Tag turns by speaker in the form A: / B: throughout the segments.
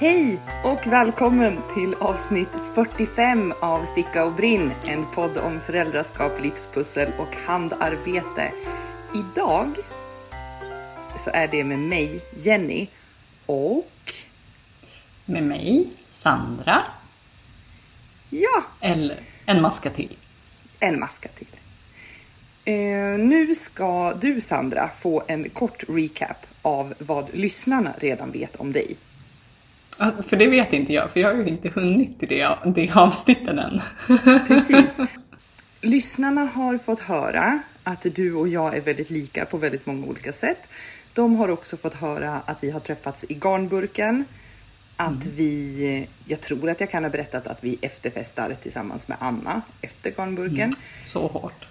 A: Hej och välkommen till avsnitt 45 av Sticka och brinn, en podd om föräldraskap, livspussel och handarbete. Idag så är det med mig, Jenny, och
B: Med mig, Sandra.
A: ja,
B: Eller en maska till.
A: en maska till. Eh, nu ska du Sandra få en kort recap av vad lyssnarna redan vet om dig.
B: För det vet inte jag, för jag har ju inte hunnit till det, det avsnittet än.
A: Precis. Lyssnarna har fått höra att du och jag är väldigt lika på väldigt många olika sätt. De har också fått höra att vi har träffats i garnburken. Att vi, jag tror att jag kan ha berättat att vi efterfestar tillsammans med Anna efter garnburken.
B: Så hårt.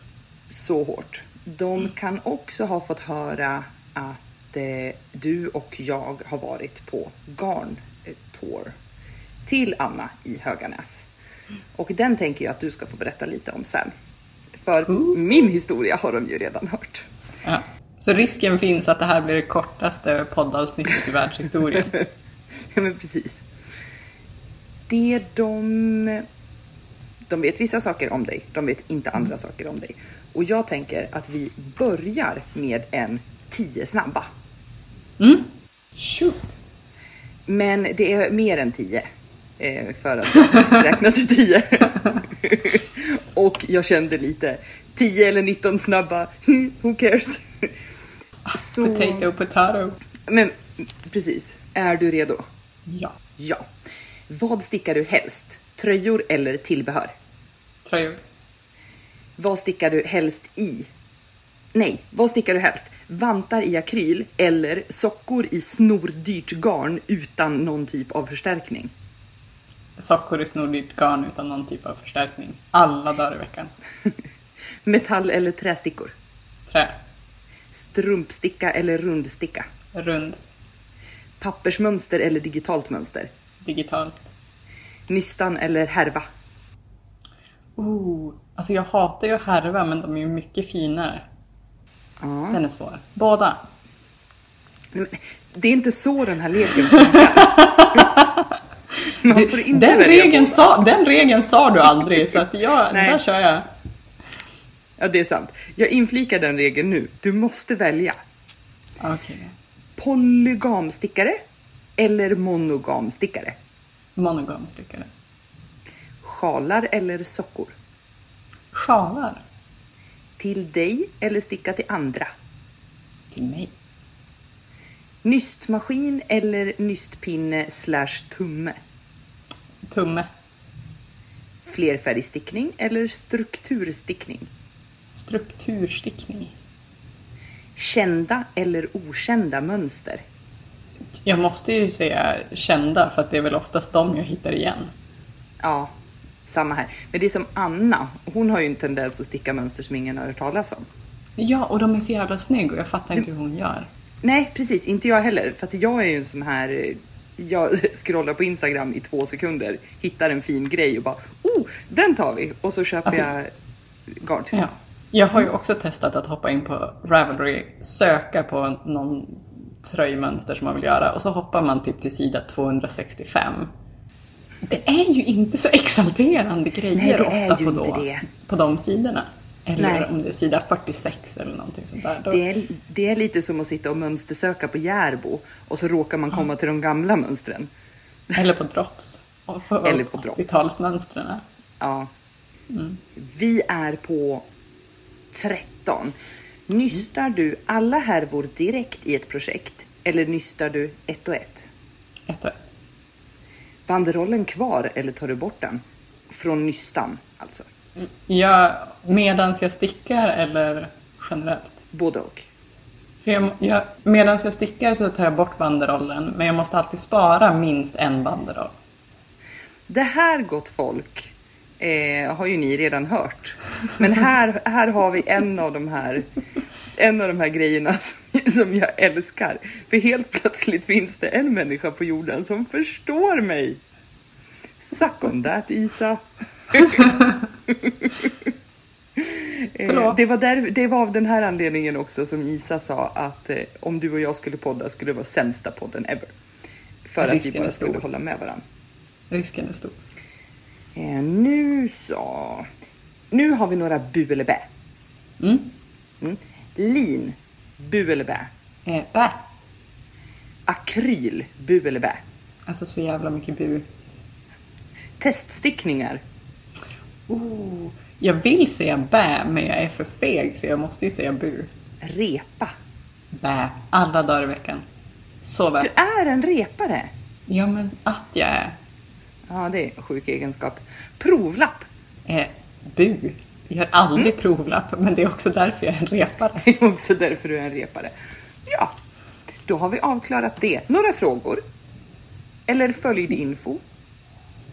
A: Så hårt. De kan också ha fått höra att eh, du och jag har varit på garntour till Anna i Höganäs. Och den tänker jag att du ska få berätta lite om sen. För
B: Ooh.
A: min historia har de ju redan hört.
B: Ja. Så risken finns att det här blir det kortaste poddavsnittet i världshistorien.
A: Ja men precis. Det de... De vet vissa saker om dig, de vet inte andra saker om dig. Och jag tänker att vi börjar med en 10 snabba.
B: Mm. Shoot.
A: Men det är mer än 10. Eh, för att jag räknade till 10. Och jag kände lite 10 eller 19 snabba, who cares? Så,
B: Potato, potato.
A: men precis, är du redo?
B: Ja.
A: Ja. Vad stickar du helst? Tröjor eller tillbehör?
B: Tröjor.
A: Vad stickar du helst i? Nej, vad stickar du helst? Vantar i akryl eller sockor i snordyrt garn utan någon typ av förstärkning?
B: Sockor i snordyrt garn utan någon typ av förstärkning. Alla dagar i veckan.
A: Metall eller trästickor?
B: Trä.
A: Strumpsticka eller rundsticka?
B: Rund.
A: Pappersmönster eller digitalt mönster?
B: Digitalt.
A: Nystan eller härva?
B: Oh, alltså jag hatar ju härva men de är ju mycket finare.
A: Ja.
B: Den är svår. Båda.
A: Men Det är inte så den här leken funkar. Man får inte
B: den, regeln sa, den regeln sa du aldrig så att jag,
A: Nej.
B: där kör jag.
A: Ja, det är sant. Jag inflikar den regeln nu. Du måste välja.
B: Okej.
A: Polygamstickare eller monogamstickare?
B: Monogamstickare.
A: Sjalar eller sockor?
B: Sjalar.
A: Till dig eller sticka till andra?
B: Till mig.
A: Nystmaskin eller nystpinne slash tumme?
B: Tumme.
A: Flerfärgstickning eller strukturstickning?
B: Strukturstickning.
A: Kända eller okända mönster?
B: Jag måste ju säga kända för att det är väl oftast de jag hittar igen.
A: Ja, samma här. Men det är som Anna, hon har ju en tendens att sticka mönster som ingen har hört talas om.
B: Ja, och de är så jävla snygga och jag fattar inte hur hon gör.
A: Nej, precis. Inte jag heller. För att jag är ju en sån här... eh, Jag scrollar på Instagram i två sekunder, hittar en fin grej och bara oh, den tar vi! Och så köper
B: Alltså-
A: jag garn till.
B: Ja. Jag har ju också testat att hoppa in på Ravelry, söka på någon tröjmönster som man vill göra och så hoppar man typ till sida 265. Det är ju inte så exalterande grejer
A: Nej,
B: ofta på, då,
A: det.
B: på de sidorna. Eller
A: Nej.
B: om det är sida 46 eller någonting sånt där. Då,
A: Det är, det är lite som att sitta och mönstersöka på Järbo och så råkar man komma till de gamla mönstren.
B: Eller på Drops.
A: Eller på Drops.
B: 80-talsmönstren.
A: Ja. Vi är på 13. Nystar du alla härvor direkt i ett projekt eller nystar du ett och ett?
B: Ett och ett.
A: Banderollen kvar eller tar du bort den? Från nystan alltså.
B: Jag, medans jag stickar eller generellt?
A: Både och.
B: För jag, jag, medans jag stickar så tar jag bort banderollen, men jag måste alltid spara minst en banderoll.
A: Det här gott folk eh, har ju ni redan hört. Men här, här har vi en av de här, en av de här grejerna som, som jag älskar. För helt plötsligt finns det en människa på jorden som förstår mig. Suck on that Isa. Eh. Det var, där, det var av den här anledningen också som Isa sa att eh, om du och jag skulle podda skulle det vara sämsta podden ever. För att vi
B: Risken
A: bara skulle hålla med varandra.
B: Risken är stor.
A: Eh, nu så. Nu har vi några bu eller bä.
B: Mm.
A: Mm. Lin, bu eller bä.
B: Eh, bä.
A: Akryl, bu eller bä.
B: Alltså så jävla mycket bu.
A: Teststickningar,
B: Oh, jag vill säga bä, men jag är för feg så jag måste ju säga bu.
A: repa.
B: Bä, alla dagar i veckan. Så
A: Du
B: väl.
A: är en repare.
B: Ja, men att jag är.
A: Ja, det är en sjuk egenskap. Provlapp.
B: Eh, bu. Jag gör aldrig provlapp, men det är också därför jag är en repare.
A: Det är också därför du är en repare. Ja, då har vi avklarat det. Några frågor? Eller följdinfo?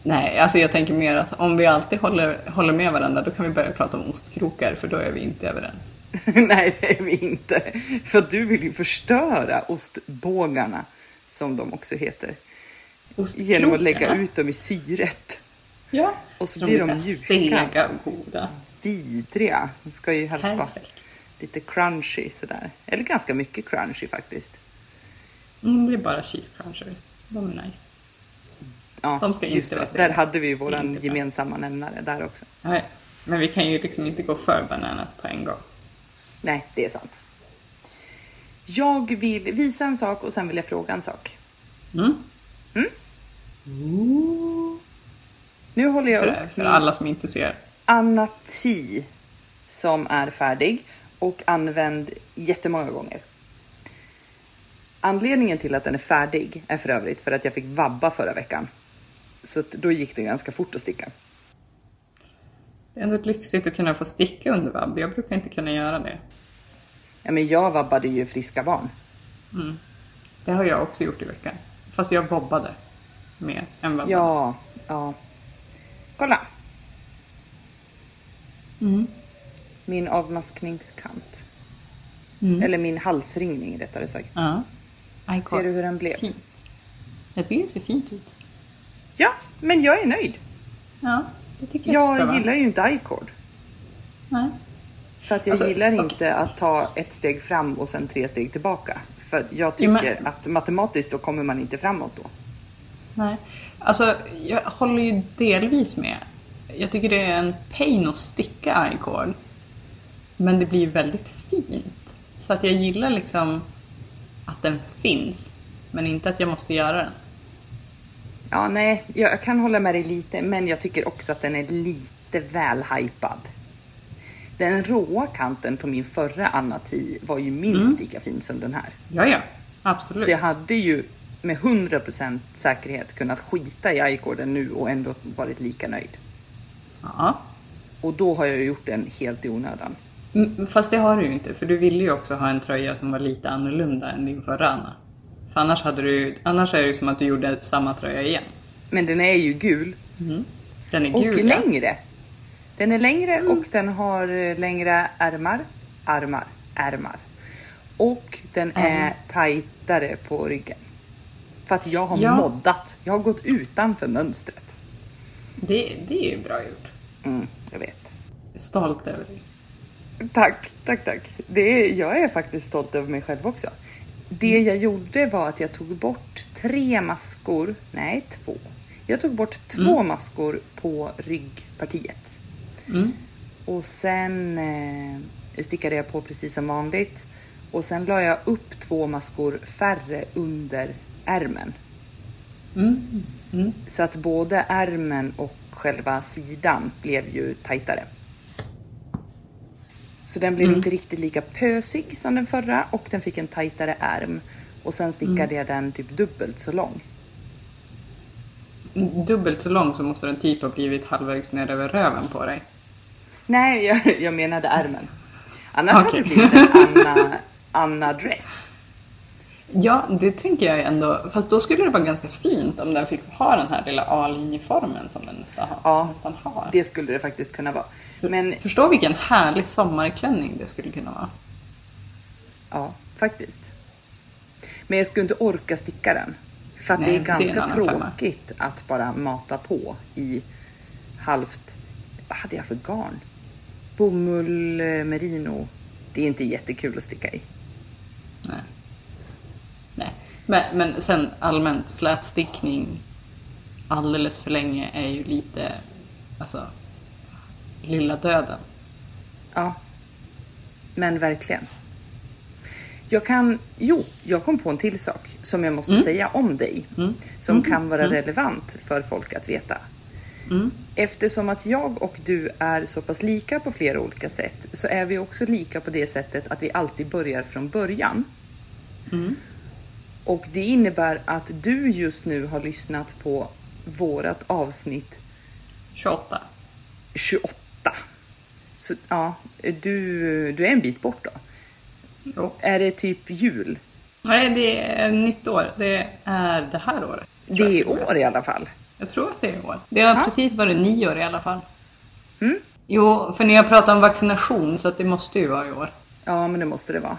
B: Nej, alltså jag tänker mer att om vi alltid håller, håller med varandra, då kan vi börja prata om ostkrokar, för då är vi inte överens.
A: Nej, det är vi inte. För du vill ju förstöra ostbågarna, som de också heter. Genom att lägga ut dem i syret.
B: Ja.
A: Och så
B: Så
A: blir
B: de blir så
A: mjuka.
B: sega och goda.
A: Vidriga. De ska ju helst vara lite crunchy sådär. Eller ganska mycket crunchy faktiskt.
B: Mm, det är bara cheese crunchers. De är nice.
A: Ja,
B: De ska inte vara sega.
A: Där hade vi ju
B: bra.
A: gemensamma nämnare där också.
B: Nej, men vi kan ju liksom inte gå för bananas på en gång.
A: Nej, det är sant. Jag vill visa en sak och sen vill jag fråga en sak.
B: Mm.
A: Nu håller jag
B: För,
A: upp
B: för alla som inte ser.
A: Anati som är färdig och använd jättemånga gånger. Anledningen till att den är färdig är för övrigt för att jag fick vabba förra veckan. Så då gick det ganska fort att sticka.
B: Det är ändå lyxigt att kunna få sticka under vabb. Jag brukar inte kunna göra det.
A: Ja, men jag vabbade ju friska barn.
B: Det har jag också gjort i veckan. Fast jag bobbade mer än vabbade.
A: Ja, ja. Kolla!
B: Mm.
A: Min avmaskningskant.
B: Mm.
A: Eller min halsringning rättare sagt.
B: Ja.
A: Ser du hur den blev?
B: Fint. Jag tycker det ser fint ut.
A: Ja, men jag är nöjd.
B: Ja, det tycker jag,
A: Jag
B: vara.
A: gillar ju inte icord.
B: Nej.
A: För att jag
B: Alltså,
A: gillar
B: okej.
A: inte att ta ett steg fram och sen tre steg tillbaka. För jag
B: Jo, men-
A: tycker att matematiskt så kommer man inte framåt då.
B: Nej. Alltså, jag håller ju delvis med. Jag tycker det är en pain att sticka i-cord. Men det blir väldigt fint. Så att jag gillar liksom att den finns. Men inte att jag måste göra den.
A: Ja, nej, jag kan hålla med dig lite, men jag tycker också att den är lite väl hypad. Den råa kanten på min förra Anati var ju minst
B: Mm.
A: lika fin som den här.
B: Ja, ja. Absolut.
A: Så jag hade ju med 100% säkerhet kunnat skita i i-corden nu och ändå varit lika nöjd.
B: Ja.
A: Och då har jag gjort den helt i onödan.
B: Mm, Fast det har du ju inte, för du ville ju också ha en tröja som var lite annorlunda än din förra Anna. För annars, hade du, annars är det ju som att du gjorde samma tröja igen.
A: Men den är ju gul
B: Den är
A: och
B: gul, ja.
A: längre. Den är längre och den har eh, längre ärmar, armar, ärmar. Och den är tajtare på ryggen. För att jag har
B: Ja.
A: moddat. Jag har gått utanför mönstret.
B: Det, det är ju bra gjort.
A: Mm, jag vet.
B: Stolt över dig.
A: Tack, tack, tack. Det jag är faktiskt stolt över mig själv också. Det jag gjorde var att jag tog bort tre maskor, nej två. Jag tog bort två maskor på ryggpartiet.
B: Mm.
A: Och sen eh, stickade jag på precis som vanligt. Och sen la jag upp två maskor färre under ärmen.
B: Mm. Mm.
A: Så att både ärmen och själva sidan blev ju tajtare. Så den blev inte riktigt lika pösig som den förra och den fick en tajtare ärm. Och sen stickade jag den typ dubbelt så lång.
B: Dubbelt så lång så måste den typ ha blivit halvvägs ner över röven på dig.
A: Nej, jag, jag menade ärmen. Annars
B: Okej.
A: hade det blivit en Anna, Anna dress.
B: Ja, det tänker jag ändå. Fast då skulle det vara ganska fint om den fick ha den här lilla A-linjeformen som den nästan har.
A: Ja,
B: nästan har.
A: Det skulle det faktiskt kunna vara. Men
B: Förstå vilken härlig sommarklänning det skulle kunna vara.
A: ja, faktiskt. Men jag skulle inte orka sticka den. För att
B: Nej,
A: det är
B: det är
A: ganska
B: annan femma.
A: tråkigt att bara mata på i halvt... Vad hade jag för garn? Bomull, eh, merino. Det är inte jättekul att sticka i.
B: Nej. Nej. Men, men sen allmänt slätstickning alldeles för länge är ju lite, alltså, lilla döden.
A: Ja. Men verkligen. Jag kan, jo, jag kom på en till sak som jag måste säga om dig. Som kan vara relevant för folk att veta. Eftersom att jag och du är så pass lika på flera olika sätt så är vi också lika på det sättet att vi alltid börjar från början. Och det innebär att du just nu har lyssnat på vårat avsnitt
B: 28.
A: 28. Så ja, du, du är en bit bort då.
B: Jo.
A: Är det typ jul?
B: Nej, det är nytt år. Det är det här året.
A: Det är
B: med.
A: år i alla fall.
B: Jag tror att det är år. Det har
A: Ja.
B: precis varit nyår i alla fall. Jo, för ni har pratat om vaccination så att det måste ju vara i år.
A: Ja, men det måste det vara.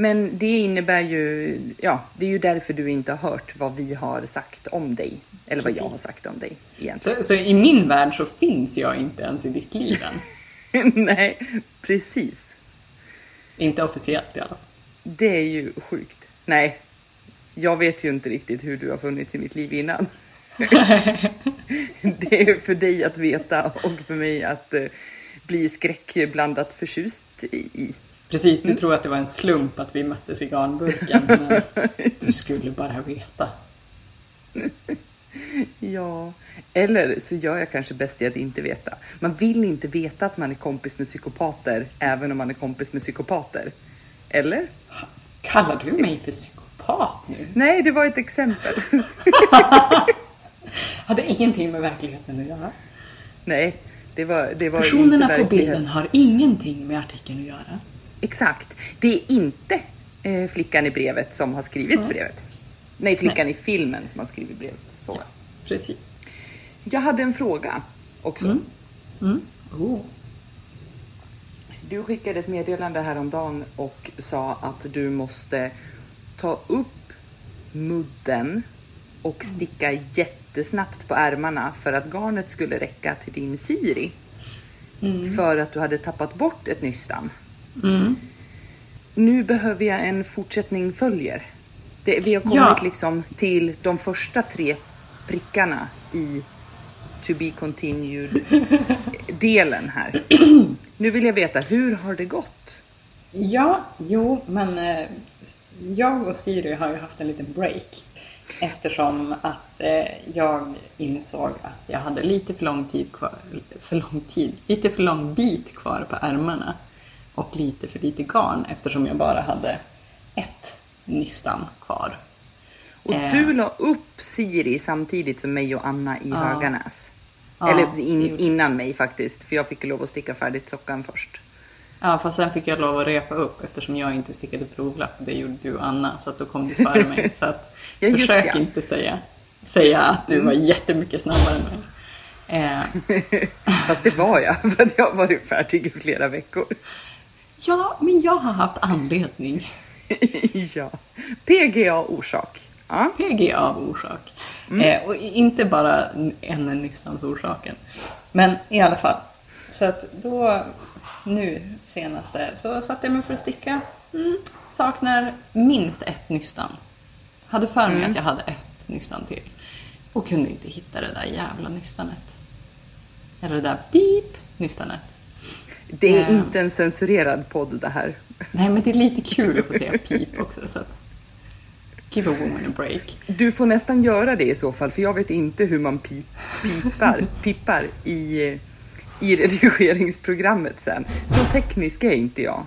A: Men det innebär ju, ja, det är ju därför du inte har hört vad vi har sagt om dig. Eller vad jag har sagt om dig egentligen.
B: Så, så i min värld så finns jag inte ens i ditt liv än.
A: Nej, precis.
B: inte officiellt i alla fall.
A: Det är ju sjukt. Nej, jag vet ju inte riktigt hur du har funnits i mitt liv innan. det är för dig att veta och för mig att eh, bli skräckblandat förtjust i.
B: Precis, du tror att det var en slump att vi möttes i garnburken. Men du skulle bara veta.
A: Ja, eller så gör jag kanske bäst i att inte veta. Man vill inte veta att man är kompis med psykopater, även om man är kompis med psykopater. Eller?
B: Kallar du mig för psykopat nu?
A: Nej, det var ett exempel.
B: Hade ingenting med verkligheten att göra.
A: Nej, det var, det var
B: Personerna på bilden har ingenting med artikeln att göra.
A: Exakt. Det är inte eh, flickan i brevet som har skrivit brevet. Nej, flickan i filmen som har skrivit brevet. Så.
B: Precis.
A: Jag hade en fråga också.
B: Oh.
A: Du skickade ett meddelande häromdagen och sa att du måste ta upp mudden och sticka jättesnabbt på ärmarna för att garnet skulle räcka till din Siri. För att du hade tappat bort ett nystan. Nu behöver jag en fortsättning följer. Det, vi har kommit
B: Ja.
A: liksom till de första tre prickarna i to be continued delen här. Nu vill jag veta, hur har det gått?
B: Ja, jo, men eh, jag och Siri har ju haft en liten break. Eftersom att eh, jag insåg att jag hade lite för lång tid kvar, för lång tid, lite för lång bit kvar på ärmarna. Och lite för lite garn eftersom jag bara hade ett nystan kvar.
A: Och
B: Eh.
A: du la upp Siri samtidigt som mig och Anna i Höganäs.
B: Ja,
A: Eller in, innan mig faktiskt, för jag fick lov att sticka färdigt sockan först.
B: Ja, fast sen fick jag lov att repa upp eftersom jag inte stickade provlapp. Det gjorde du och Anna, så att då kom du före mig. Så att,
A: Ja,
B: försök
A: ja.
B: inte säga, säga att du var jättemycket snabbare än mig. Eh,
A: Fast det var jag, för att jag har varit färdig i flera veckor.
B: Ja, men jag har haft anledning.
A: ja. PGA orsak. Ja.
B: PG av orsak. Eh, och inte bara en nystans orsaken. Men i alla fall. Så att då, nu senaste, så satte jag mig för att sticka. Mm, saknar minst ett nystan. Hade för mig att jag hade ett nystan till. Och kunde inte hitta det där jävla nystanet. Eller det där beep nystanet.
A: Det är
B: Ja.
A: inte en censurerad podd det här.
B: Nej men det är lite kul att få säga pip också. Så att, give a woman a break.
A: Du får nästan göra det i så fall, för jag vet inte hur man pip, pipar, pippar i, i redigeringsprogrammet sen. Så teknisk är inte jag.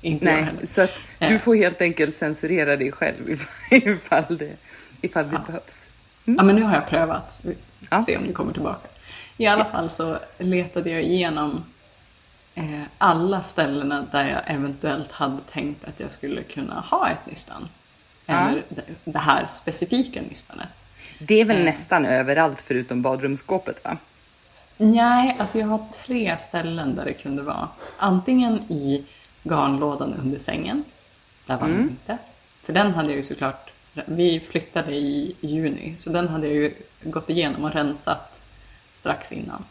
B: Inte jag
A: Nej,
B: heller.
A: så att du
B: Eh.
A: får helt enkelt censurera dig själv ifall, det, ifall det behövs.
B: Ja, men nu har jag prövat. Vi
A: Ja.
B: Se om det kommer tillbaka. I alla fall så letade jag igenom eh, alla ställena där jag eventuellt hade tänkt att jag skulle kunna ha ett nystan. Eller det, det här specifika nystanet.
A: Det är väl nästan överallt förutom badrumsskåpet va?
B: Nej, alltså jag har tre ställen där det kunde vara. Antingen i garnlådan under sängen. Där var den inte. För den hade jag ju såklart, vi flyttade i juni, så den hade jag ju gått igenom och rensat strax innan.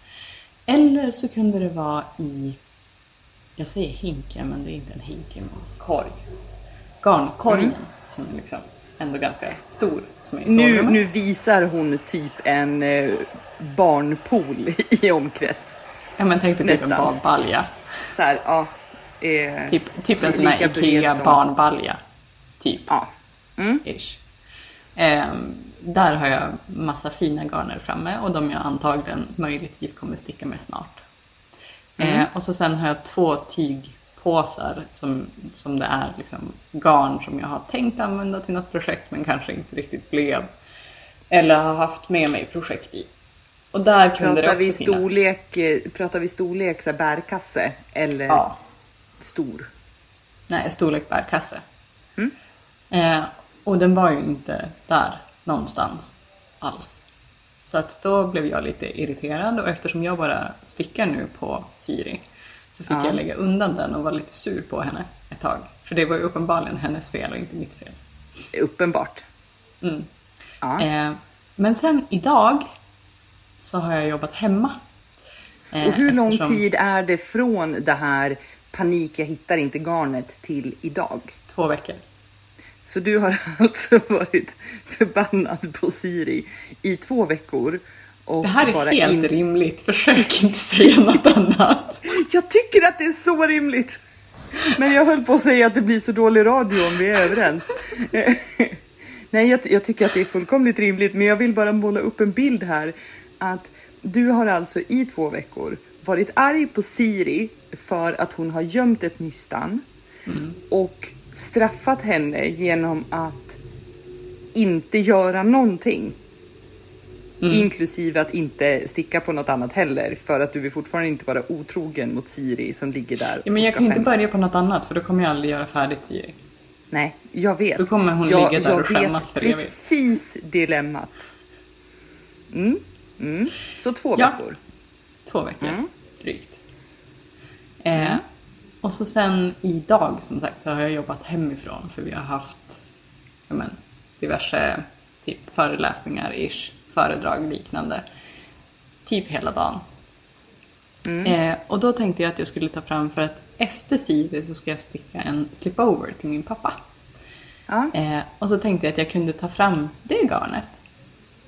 B: Eller så kunde det vara i, jag säger hinken, men det är inte en hink, en korg. garnkorgen som är liksom ändå ganska stor som är i
A: Nu, nu visar hon typ en eh, barnpool i omkrets.
B: Ja men tänk dig typ en badbalja.
A: Så här, ja. Eh,
B: Typ, typ en sån här Ikea barnbalja. Typ.
A: Ja.
B: Ish. Ehm, där har jag massa fina garner framme och de jag antagligen möjligtvis kommer sticka med snart. Eh, och så sen har jag två tygpåsar som, som det är liksom garn som jag har tänkt använda till något projekt men kanske inte riktigt blev. Eller har haft med mig projekt i. Och där kunde
A: Pratar
B: det
A: vi
B: också finnas.
A: storlek, eh, pratar vi storlek så bärkasse eller
B: Ja.
A: stor?
B: Nej, storlek bärkasse.
A: Mm.
B: Eh, och den var ju inte där någonstans alls. Så att då blev jag lite irriterad och eftersom jag bara stickar nu på Siri så fick
A: Ja.
B: jag lägga undan den och vara lite sur på henne ett tag. För det var ju uppenbarligen hennes fel och inte mitt fel.
A: Uppenbart.
B: Mm.
A: Ja.
B: Eh, men sen idag så har jag jobbat hemma. Eh,
A: Och hur lång
B: eftersom-
A: tid är det från det här panik, jag hittar inte garnet till idag?
B: Två veckor.
A: Så du har alltså varit förbannad på Siri i två veckor. Och
B: Det här är helt
A: in-
B: rimligt, försök inte säga något annat.
A: Jag tycker att det är så rimligt. Men jag höll på att säga att det blir så dålig radio om vi är överens. Nej, jag, jag tycker att det är fullkomligt rimligt, men jag vill bara måla upp en bild här. Att du har alltså i två veckor varit arg på Siri för att hon har gömt ett nystan och straffat henne genom att inte göra någonting. Inklusive att inte sticka på något annat heller för att du vill fortfarande inte vara otrogen mot Siri som ligger där.
B: Ja, men jag kan inte börja på något annat för då kommer jag aldrig göra färdigt Siri.
A: Nej, jag vet.
B: Då kommer hon
A: jag,
B: ligga där
A: jag
B: och skämmas
A: vet
B: för evigt.
A: precis dilemmat. Mm, mm. Så två
B: Ja.
A: veckor.
B: Två veckor,
A: Mm.
B: drygt. Eh, och så sen idag som sagt så har jag jobbat hemifrån för vi har haft ja, men, diverse typ föreläsningar, ish, föredrag liknande. Typ hela dagen. Eh, och då tänkte jag att jag skulle ta fram för att efter Siri så ska jag sticka en slipover till min pappa.
A: Ja.
B: Eh, och så tänkte jag att jag kunde ta fram det garnet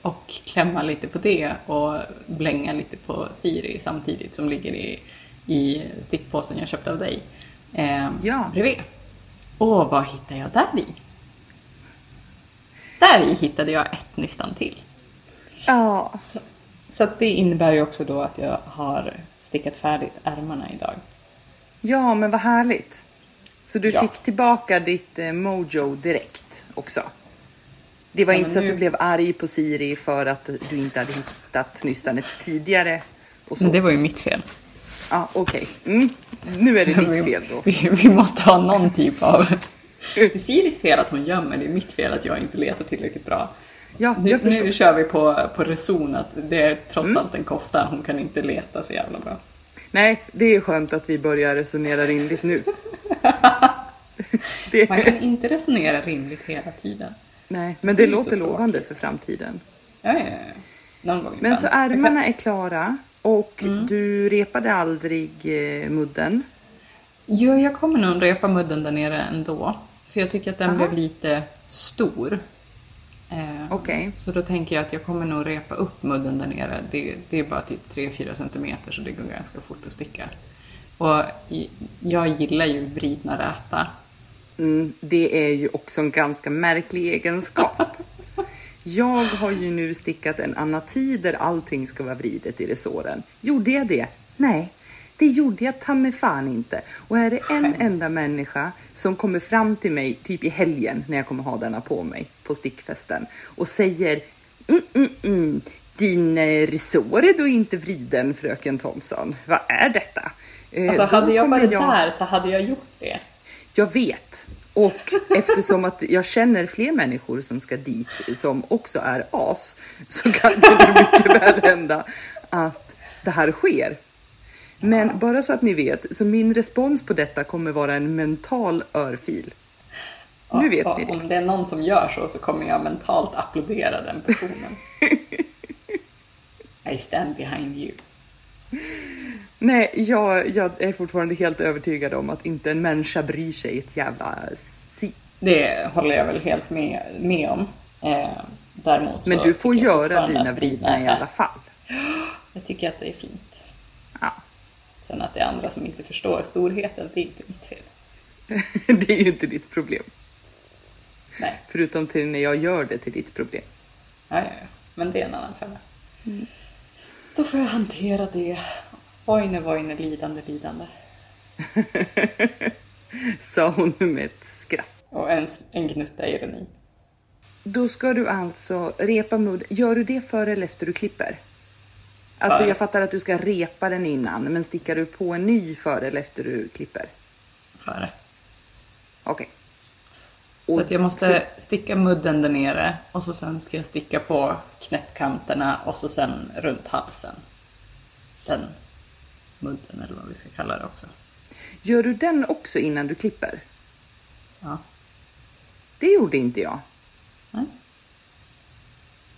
B: och klämma lite på det och blänga lite på Siri samtidigt som ligger i, i stickpåsen jag köpte av dig. Eh,
A: Ja.
B: Bredvid. Och vad hittade jag där i? Där i hittade jag ett nystan till.
A: ja.
B: Så, så att det innebär ju också då att jag har stickat färdigt ärmarna idag.
A: Ja, men vad härligt. Så du
B: Ja.
A: fick tillbaka ditt eh, mojo direkt också? Det var
B: Ja,
A: inte så att
B: nu-
A: du blev arg på Siri för att du inte hade hittat nystanet tidigare? Och så.
B: Men det var ju mitt fel.
A: Ja, okej. Mm. Nu är det ditt fel då.
B: Vi, vi måste ha någon typ av... Det är Siris fel att hon gömmer, det är mitt fel att jag inte letar tillräckligt bra.
A: Ja,
B: Nu.
A: Mm.
B: nu kör vi på, på reson att det är trots allt en kofta, hon kan inte leta så jävla bra.
A: Nej, det är skönt att vi börjar resonera rimligt nu. det,
B: Man kan inte resonera rimligt hela tiden.
A: Nej, men
B: Det
A: det låter lovande för framtiden.
B: Ja, ja, ja. Någon gång
A: Men
B: ibland.
A: så ärmarna är klara och du repade aldrig eh, mudden.
B: Jo, jag kommer nog repa mudden där nere ändå. För jag tycker att den
A: Aha.
B: blev lite stor. Eh,
A: Okej.
B: Så då tänker jag att jag kommer nog repa upp mudden där nere. Det, det är bara typ 3-4 centimeter så det går ganska fort att sticka. Och jag gillar ju vridna räta.
A: Mm, det är ju också en ganska märklig egenskap. Jag har ju nu stickat en anati där allting ska vara vridet i resåren. Gjorde jag det? Nej, det gjorde jag ta mig fan inte. Och är det en
B: Skäms.
A: enda människa som kommer fram till mig typ i helgen när jag kommer ha denna på mig på stickfesten och säger mm, mm, mm, din eh, resår är då inte vriden fröken Thomson. Vad är detta? Eh,
B: Alltså
A: då
B: hade jag varit där så hade jag gjort det.
A: jag vet. Och eftersom att jag känner fler människor som ska dit som också är as så kan det mycket väl hända att det här sker. Men bara så att ni vet, så min respons på detta kommer vara en mental örfil. Nu vet ni det.
B: Om det är någon som gör så så kommer jag mentalt applådera den personen. I stand behind you.
A: Nej, jag, jag är fortfarande helt övertygad om att inte en människa bryr sig ett jävla si.
B: Det håller jag väl helt med, med om. Eh, däremot
A: Men du får göra dina vridningar i alla fall.
B: Jag tycker att det är fint.
A: Ja.
B: Sen att det är andra som inte förstår storheten, det är inte mitt fel.
A: Det är ju inte ditt problem.
B: Nej,
A: Förutom till när jag gör det till ditt problem.
B: ja, ja, ja. men det är en annan femma. Då får jag hantera det. Voine, voine, lidande, lidande.
A: Sa hon med ett skratt.
B: Och en, en gnutta ironi.
A: Då ska du alltså repa mudd. Gör du det före eller efter du klipper? Alltså
B: Före.
A: jag fattar att du ska repa den innan, men stickar du på en ny före eller efter du klipper?
B: Före.
A: Okej.
B: Så
A: Och
B: att jag måste sticka mudden där nere och så sen ska jag sticka på knäppkanterna och så sen runt halsen. Den mudden eller vad vi ska kalla det också.
A: Gör du den också innan du klipper?
B: Ja.
A: Det gjorde inte jag.
B: Nej.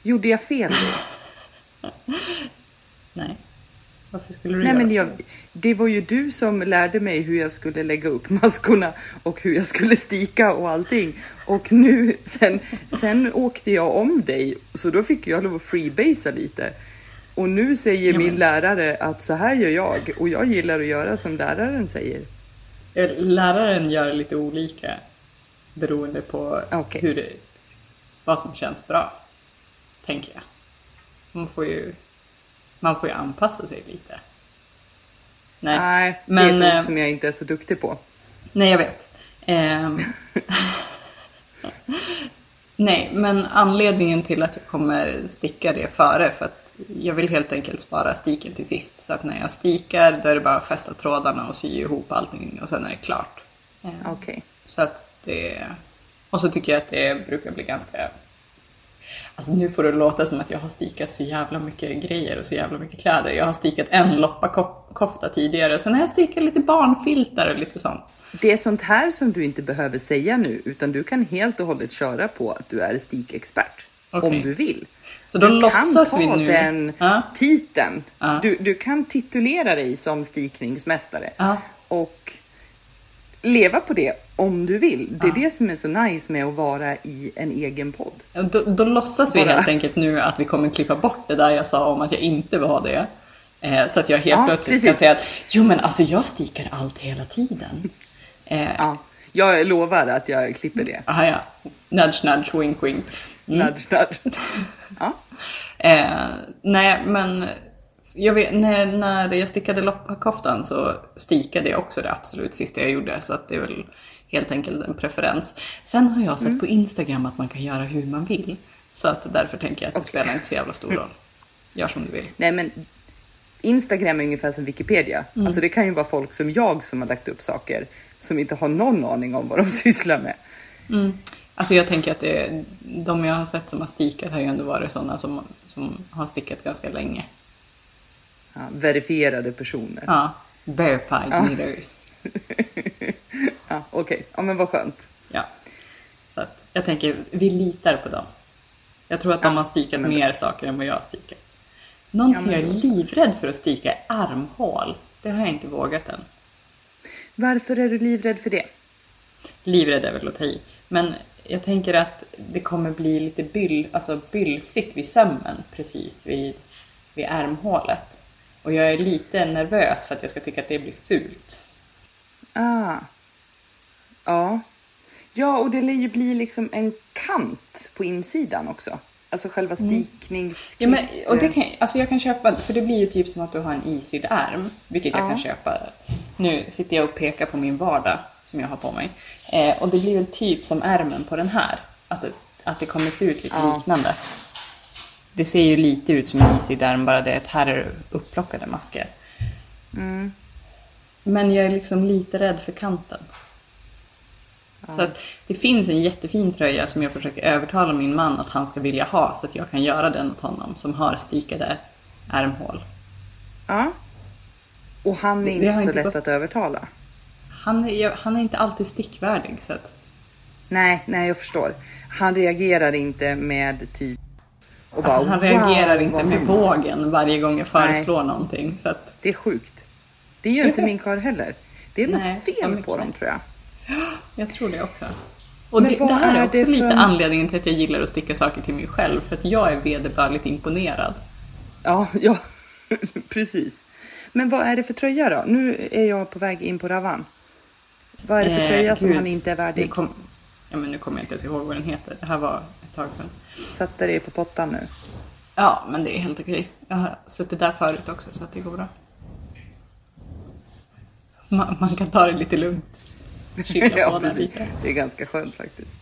A: Gjorde jag fel då?
B: Nej. Varför skulle du
A: Nej,
B: göra
A: men jag, det var ju du som lärde mig hur jag skulle lägga upp maskorna och hur jag skulle stika och allting. Och nu sen, sen åkte jag om dig så då fick jag lov att freebasea lite. Och nu säger
B: Ja,
A: min lärare att så här gör jag och jag gillar att göra som läraren säger.
B: Eh, Läraren gör lite olika beroende på
A: Okej.
B: hur det, vad som känns bra. Tänker jag. Man får ju, man får ju anpassa sig lite. Nej,
A: Nej,
B: men,
A: det är ett
B: eh,
A: ord som jag inte är så duktig på.
B: Nej, jag vet. Ehm. Nej, men anledningen till att jag kommer sticka det före för att jag vill helt enkelt spara stiken till sist. Så att när jag stikar då är det bara att fästa trådarna och sy ihop allting och sen är det klart. Ehm.
A: Okej.
B: Så att det... Och så tycker jag att det brukar bli ganska... Alltså nu får det låta som att jag har stikat så jävla mycket grejer och så jävla mycket kläder. Jag har stikat en loppakofta tidigare, sen har jag stikat lite barnfiltar och lite sånt.
A: Det är sånt här som du inte behöver säga nu utan du kan helt och hållet köra på att du är stikexpert.
B: Okej.
A: Om du vill.
B: Så då
A: du
B: låtsas
A: kan
B: vi
A: ta
B: nu-
A: den
B: Ja.
A: titeln.
B: Ja.
A: Du, du kan titulera dig som stikningsmästare.
B: Ja.
A: Och leva på det om du vill. Det är det som är så nice med att vara i en egen podd.
B: Då, då låtsas vi
A: Bara.
B: helt enkelt nu att vi kommer klippa bort det där jag sa om att jag inte vill ha det. Eh, så att jag helt plötsligt
A: precis.
B: kan säga att jo men alltså jag stikar allt hela tiden. Eh,
A: Ja. Jag lovar att jag klipper det.
B: aha, ja. Nudge nudge wink wink. Mm.
A: Nudge, nudge. Ja.
B: Eh, nej, men jag vet, när, när jag stickade loppakoftan så stikade jag också det absolut sista jag gjorde. Så att det är väl helt enkelt en preferens. Sen har jag sett
A: Mm.
B: på Instagram att man kan göra hur man vill. Så att därför tänker jag att det spelar inte så jävla stor roll. Gör som du vill.
A: Nej men Instagram är ungefär som Wikipedia.
B: Mm.
A: Alltså det kan ju vara folk som jag som har lagt upp saker som inte har någon aning om vad de sysslar med.
B: Alltså jag tänker att det, de jag har sett som har stikat har ju ändå varit sådana som, som har stickat ganska länge.
A: Ja, verifierade personer.
B: Ja, verified
A: Ja.
B: knitters.
A: Ja, Okej, ja, men vad skönt.
B: Ja. Så att jag tänker, vi litar på dem. Jag tror att de
A: Ja,
B: har stikat
A: men-
B: mer saker än vad jag stikar. Någonting
A: Ja, men
B: jag är livrädd för att stika är armhål. Det har jag inte vågat än.
A: Varför är du livrädd för det?
B: Livrädd är väl att ta i. Men jag tänker att det kommer bli lite byll, alltså bylsigt vid sömmen precis vid, vid ärmhålet. Och jag är lite nervös för att jag ska tycka att det blir fult.
A: Ah. Ja. Ja, och det lär ju bli liksom en kant på insidan också. Alltså själva sticknings...
B: Ja, men, och det kan, alltså jag kan köpa, för det blir ju typ som att du har en isydd ärm, vilket jag
A: Ja.
B: kan köpa. Nu sitter jag och pekar på min vardag som jag har på mig. Eh, och det blir väl typ som ärmen på den här. Alltså att det kommer se ut lite liknande. Det ser ju lite ut som en isydd ärm, bara det att här är upplockade masker.
A: Mm.
B: Men jag är liksom lite rädd för kanten. Så att det finns en jättefin tröja som jag försöker övertala min man att han ska vilja ha så att jag kan göra den åt honom som har stikade ärmhål.
A: Ja. Och han är
B: Det- det
A: inte
B: har
A: så
B: inte
A: lätt
B: gått-
A: att övertala.
B: Han är, han är inte alltid stickvärdig så att
A: Nej, nej jag förstår. Han reagerar inte med typ... Och
B: alltså,
A: bara,
B: han reagerar
A: "Wow,
B: inte med
A: fint."
B: vågen varje gång jag föreslår någonting. Så att,
A: Det är sjukt. Det gör inte min karl heller. Det är något
B: Nej,
A: fel på dem
B: det.
A: tror jag.
B: jag tror det också. Och det, det här är,
A: är
B: också
A: det
B: lite
A: för-
B: anledningen till att jag gillar att sticka saker till mig själv. För att jag är vederbörligt imponerad.
A: Ja, ja, precis. Men vad är det för tröja då? Nu är jag på väg in på Ravan. Vad är det för
B: Eh,
A: tröja som
B: gud.
A: han inte är värdig?
B: kom, ja, men nu kommer jag inte ens ihåg vad den heter. Det här var ett tag sedan.
A: Sätter det på pottan nu.
B: Ja, men det är helt okej. Jag har suttit där förut också så att det går bra. Man, man kan ta det lite lugnt. Chilla
A: Ja, precis.
B: lite.
A: Det är ganska skönt faktiskt.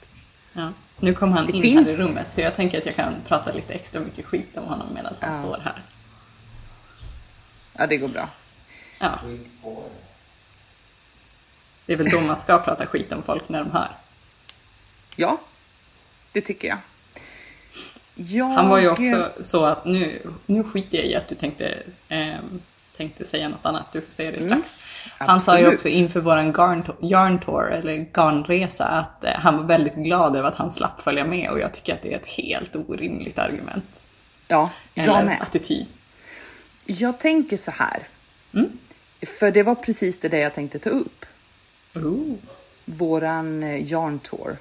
B: Ja. Nu kom han
A: Det
B: in
A: finns-
B: här i rummet så jag tänker att jag kan prata lite extra mycket skit om honom medan han
A: Ja.
B: står här.
A: Ja, det går bra.
B: Ja. Det är väl då man ska prata skit om folk när de hör.
A: Ja, det tycker jag. jag...
B: Han var ju också så att nu, nu skiter jag i att du tänkte, ehm, tänkte säga något annat. Du får säga det strax. Han sa ju också inför våran garn, yarn tour, eller garnresa, att eh, han var väldigt glad över att han slapp följa med och jag tycker att det är ett helt orimligt argument.
A: Ja, jag
B: Eller
A: med.
B: attityd.
A: Jag tänker så här.
B: Mm.
A: För det var precis det där jag tänkte ta upp.
B: Ooh.
A: Våran eh, yarn tour.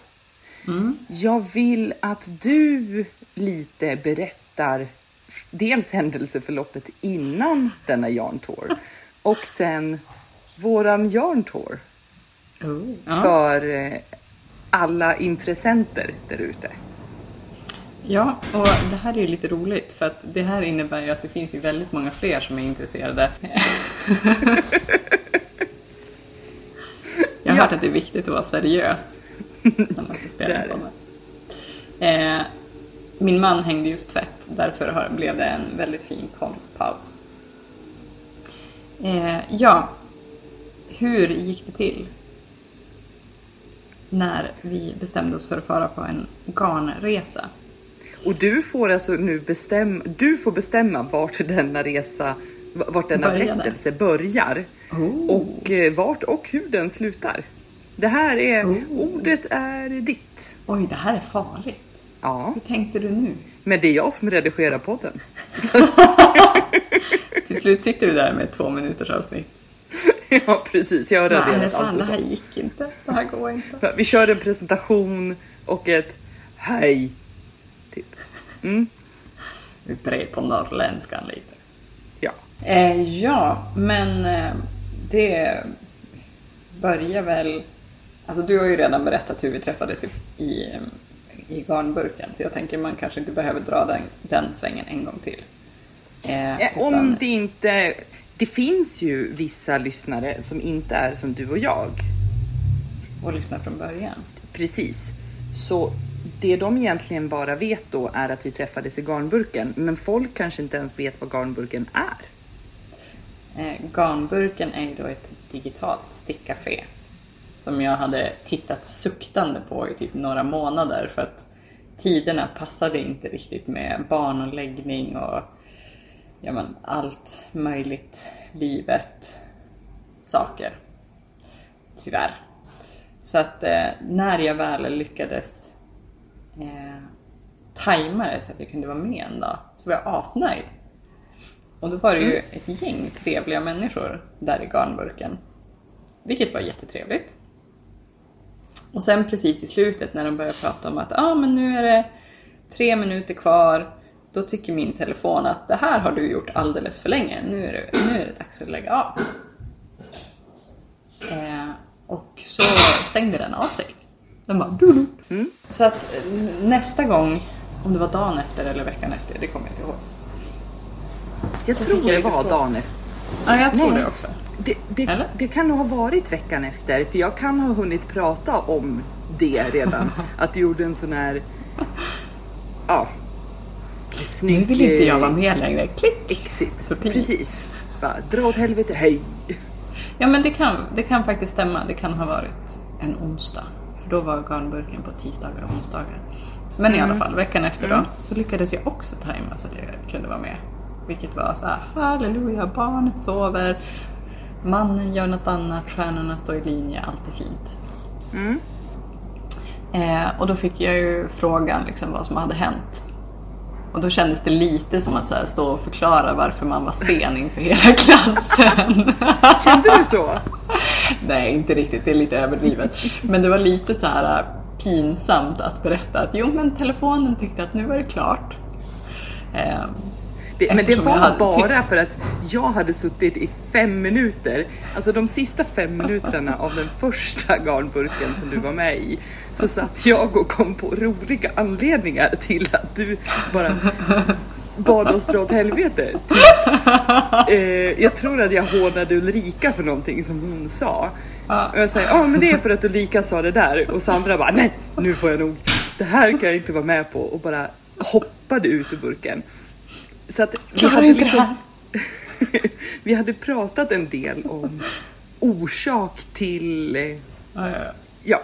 B: Mm.
A: Jag vill att du lite berättar dels händelseförloppet innan denna yarn tour och sen våran yarn tour.
B: Ja.
A: för eh, alla intressenter där ute.
B: Ja, och det här är ju lite roligt för att det här innebär ju att det finns ju väldigt många fler som är intresserade. Jag har
A: Ja.
B: hört att det är viktigt att vara seriös när man ska spela en. Eh, min man hängde just tvätt, därför blev det en väldigt fin konstpaus. Eh, ja, hur gick det till? När vi bestämde oss för att fara på en garnresa.
A: Och du får alltså nu bestämma, du får bestämma vart denna resa, vart denna
B: Började.
A: berättelse börjar
B: Oh.
A: och eh, vart och hur den slutar. Det här är,
B: Oh.
A: ordet är ditt.
B: Oj, det här är farligt.
A: Ja,
B: Hur tänkte du nu?
A: men det är jag som redigerar podden.
B: Till slut sitter du där med två minuters avsnitt.
A: ja, precis. Jag har
B: Så,
A: raderat allt
B: det här
A: så.
B: gick inte. Det här går inte.
A: Vi kör en presentation och ett hej. Typ. Mm,
B: Vi bred på norrländskan lite.
A: ja.
B: Eh, ja, men eh, det börjar väl... Alltså du har ju redan berättat hur vi träffades i, i, i garnburken så jag tänker man kanske inte behöver dra den, den svängen en gång till. Eh,
A: Om
B: utan-
A: det inte... Det finns ju vissa lyssnare som inte är som du och jag.
B: Och lyssna från början.
A: Precis. Så det de egentligen bara vet då är att vi träffades i garnburken. Men folk kanske inte ens vet vad garnburken är.
B: Eh, garnburken är ju då ett digitalt stickcafé som jag hade tittat suktande på i typ några månader för att tiderna passade inte riktigt med barn och läggning och ja, men, allt möjligt livet saker. Tyvärr. Så att eh, när jag väl lyckades eh, tajma det så att jag kunde vara med en dag så var jag asnöjd. Och då var det ju ett gäng trevliga människor där i garnburken. Vilket var jättetrevligt. Och sen precis i slutet när de började prata om att ah, men nu är det tre minuter kvar. Då tycker min telefon att det här har du gjort alldeles för länge. Nu är det, nu är det dags att lägga av. Eh, och så stängde den av sig. Den bara du Så att nästa gång, om det var dagen efter eller veckan efter, det kommer jag inte ihåg.
A: Jag
B: Så
A: tror
B: jag
A: det var dagen efter.
B: Ja, jag tror
A: Nej.
B: det också.
A: Det, det, det kan nog ha varit veckan efter, för jag kan ha hunnit prata om det redan. att du gjorde en sån här... Ja. Snygg...
B: Nu vill inte jag vara med längre. Klick!
A: Exit.
B: Sorti.
A: Precis. Bara, dra åt helvete, hej.
B: Ja men det kan, det kan faktiskt stämma. Det kan ha varit en onsdag. För då var garnburken på tisdagar och onsdagar. Men i alla fall, veckan efter då så lyckades jag också tajma så att jag kunde vara med. Vilket var så här, halleluja, barnet sover, mannen gör något annat, stjärnorna står i linje, allt är fint. Eh, och då fick jag ju frågan liksom vad som hade hänt. Och då kändes det lite som att så här, stå och förklara varför man var sen inför hela klassen.
A: Kände du så?
B: Nej, inte riktigt. Det är lite överdrivet. Men det var lite så här äh, pinsamt att berätta att jo men telefonen tyckte att nu var det klart. Eh,
A: Det, men det var
B: hade
A: bara för att jag hade suttit i fem minuter, alltså de sista fem minuterna av den första garnburken som du var med i, så satt jag och kom på roliga anledningar till att du bara bad oss dra åt helvete. Typ, eh, jag tror att jag hånade Ulrika för någonting som hon sa. Och jag säger, ja men det är för att Ulrika sa det där och Sandra bara, nej nu får jag nog, det här kan jag inte vara med på och bara hoppade ut ur burken. Så att vi
B: Klarar
A: hade,
B: inte det
A: liksom,
B: här.
A: vi hade pratat en del om orsak till,
B: Ja, ja,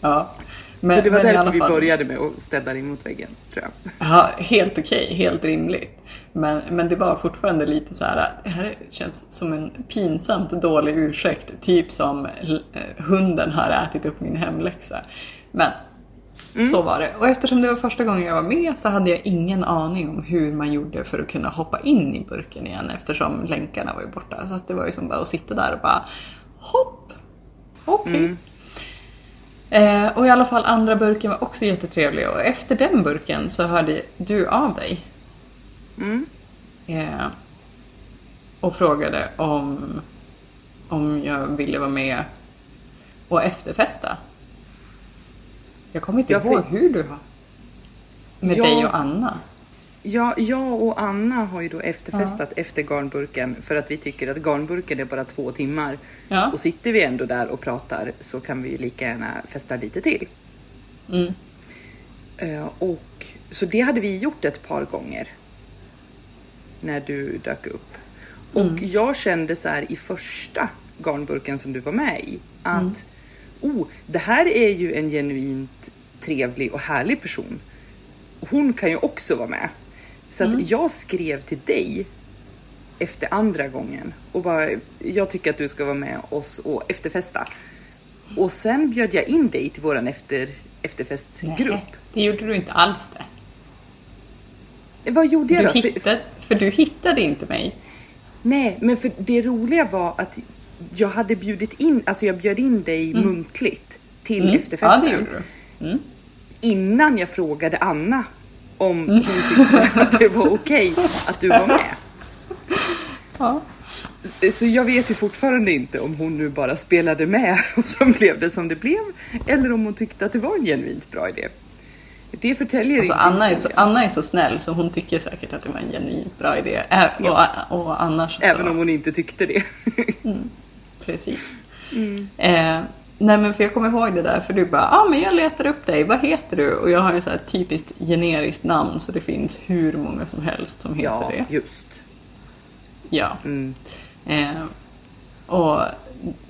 B: ja. Men,
A: så det var därför vi började med att ställa dig mot väggen tror jag.
B: Ja, helt okej, helt rimligt. Men, men det var fortfarande lite så här, det här känns som en pinsamt dålig ursäkt. Typ som eh, hunden har ätit upp min hemläxa. Men så var det. Och eftersom det var första gången jag var med så hade jag ingen aning om hur man gjorde för att kunna hoppa in i burken igen eftersom länkarna var ju borta. Så det var ju som bara att sitta där och bara hopp, okej. Eh, och i alla fall andra burken var också jättetrevlig och efter den burken så hörde du av dig.
A: Mm.
B: Eh, och frågade om, om jag ville vara med och efterfesta. Jag kommer inte
A: Jag
B: ihåg
A: fick-
B: hur du har. Med
A: Ja.
B: dig och Anna.
A: Ja, jag och Anna har ju då efterfestat efter garnburken för att vi tycker att garnburken är bara två timmar.
B: Ja.
A: Och sitter vi ändå där och pratar så kan vi ju lika gärna festa lite till.
B: Mm.
A: Eh, och, så det hade vi gjort ett par gånger. När du dök upp. Och jag kände så här i första garnburken som du var med i att oh, det här är ju en genuint trevlig och härlig person. Hon kan ju också vara med. Så att jag skrev till dig efter andra gången och bara jag tycker att du ska vara med oss och efterfesta. Och sen bjöd jag in dig till våran efter, efterfestgrupp.
B: Nej, det gjorde du inte alls det.
A: Vad gjorde jag
B: Du
A: då? För,
B: hittade, för du hittade inte mig.
A: nej, men för det roliga var att jag hade bjudit in, alltså jag bjöd in dig muntligt till
B: Mm.
A: efterfesten.
B: Ja, det gjorde du. Mm.
A: Innan jag frågade Anna om hon tyckte att det var okej att du var med.
B: Ja.
A: Så jag vet ju fortfarande inte om hon nu bara spelade med och så blev det som det blev. Eller om hon tyckte att det var en genuint bra idé. Det förtäljer
B: Alltså,
A: inte
B: Anna, är så. Anna är så snäll så hon tycker säkert att det var en genuint bra idé. Ä- och, och annars så...
A: Även om hon inte tyckte det.
B: Precis.
A: Mm.
B: Eh, nej men för jag kommer ihåg det där för du bara, ja ah, men jag letar upp dig, vad heter du? Och jag har ju så här typiskt generiskt namn så det finns hur många som helst som heter
A: Ja,
B: det.
A: just.
B: Ja.
A: Mm.
B: Eh, och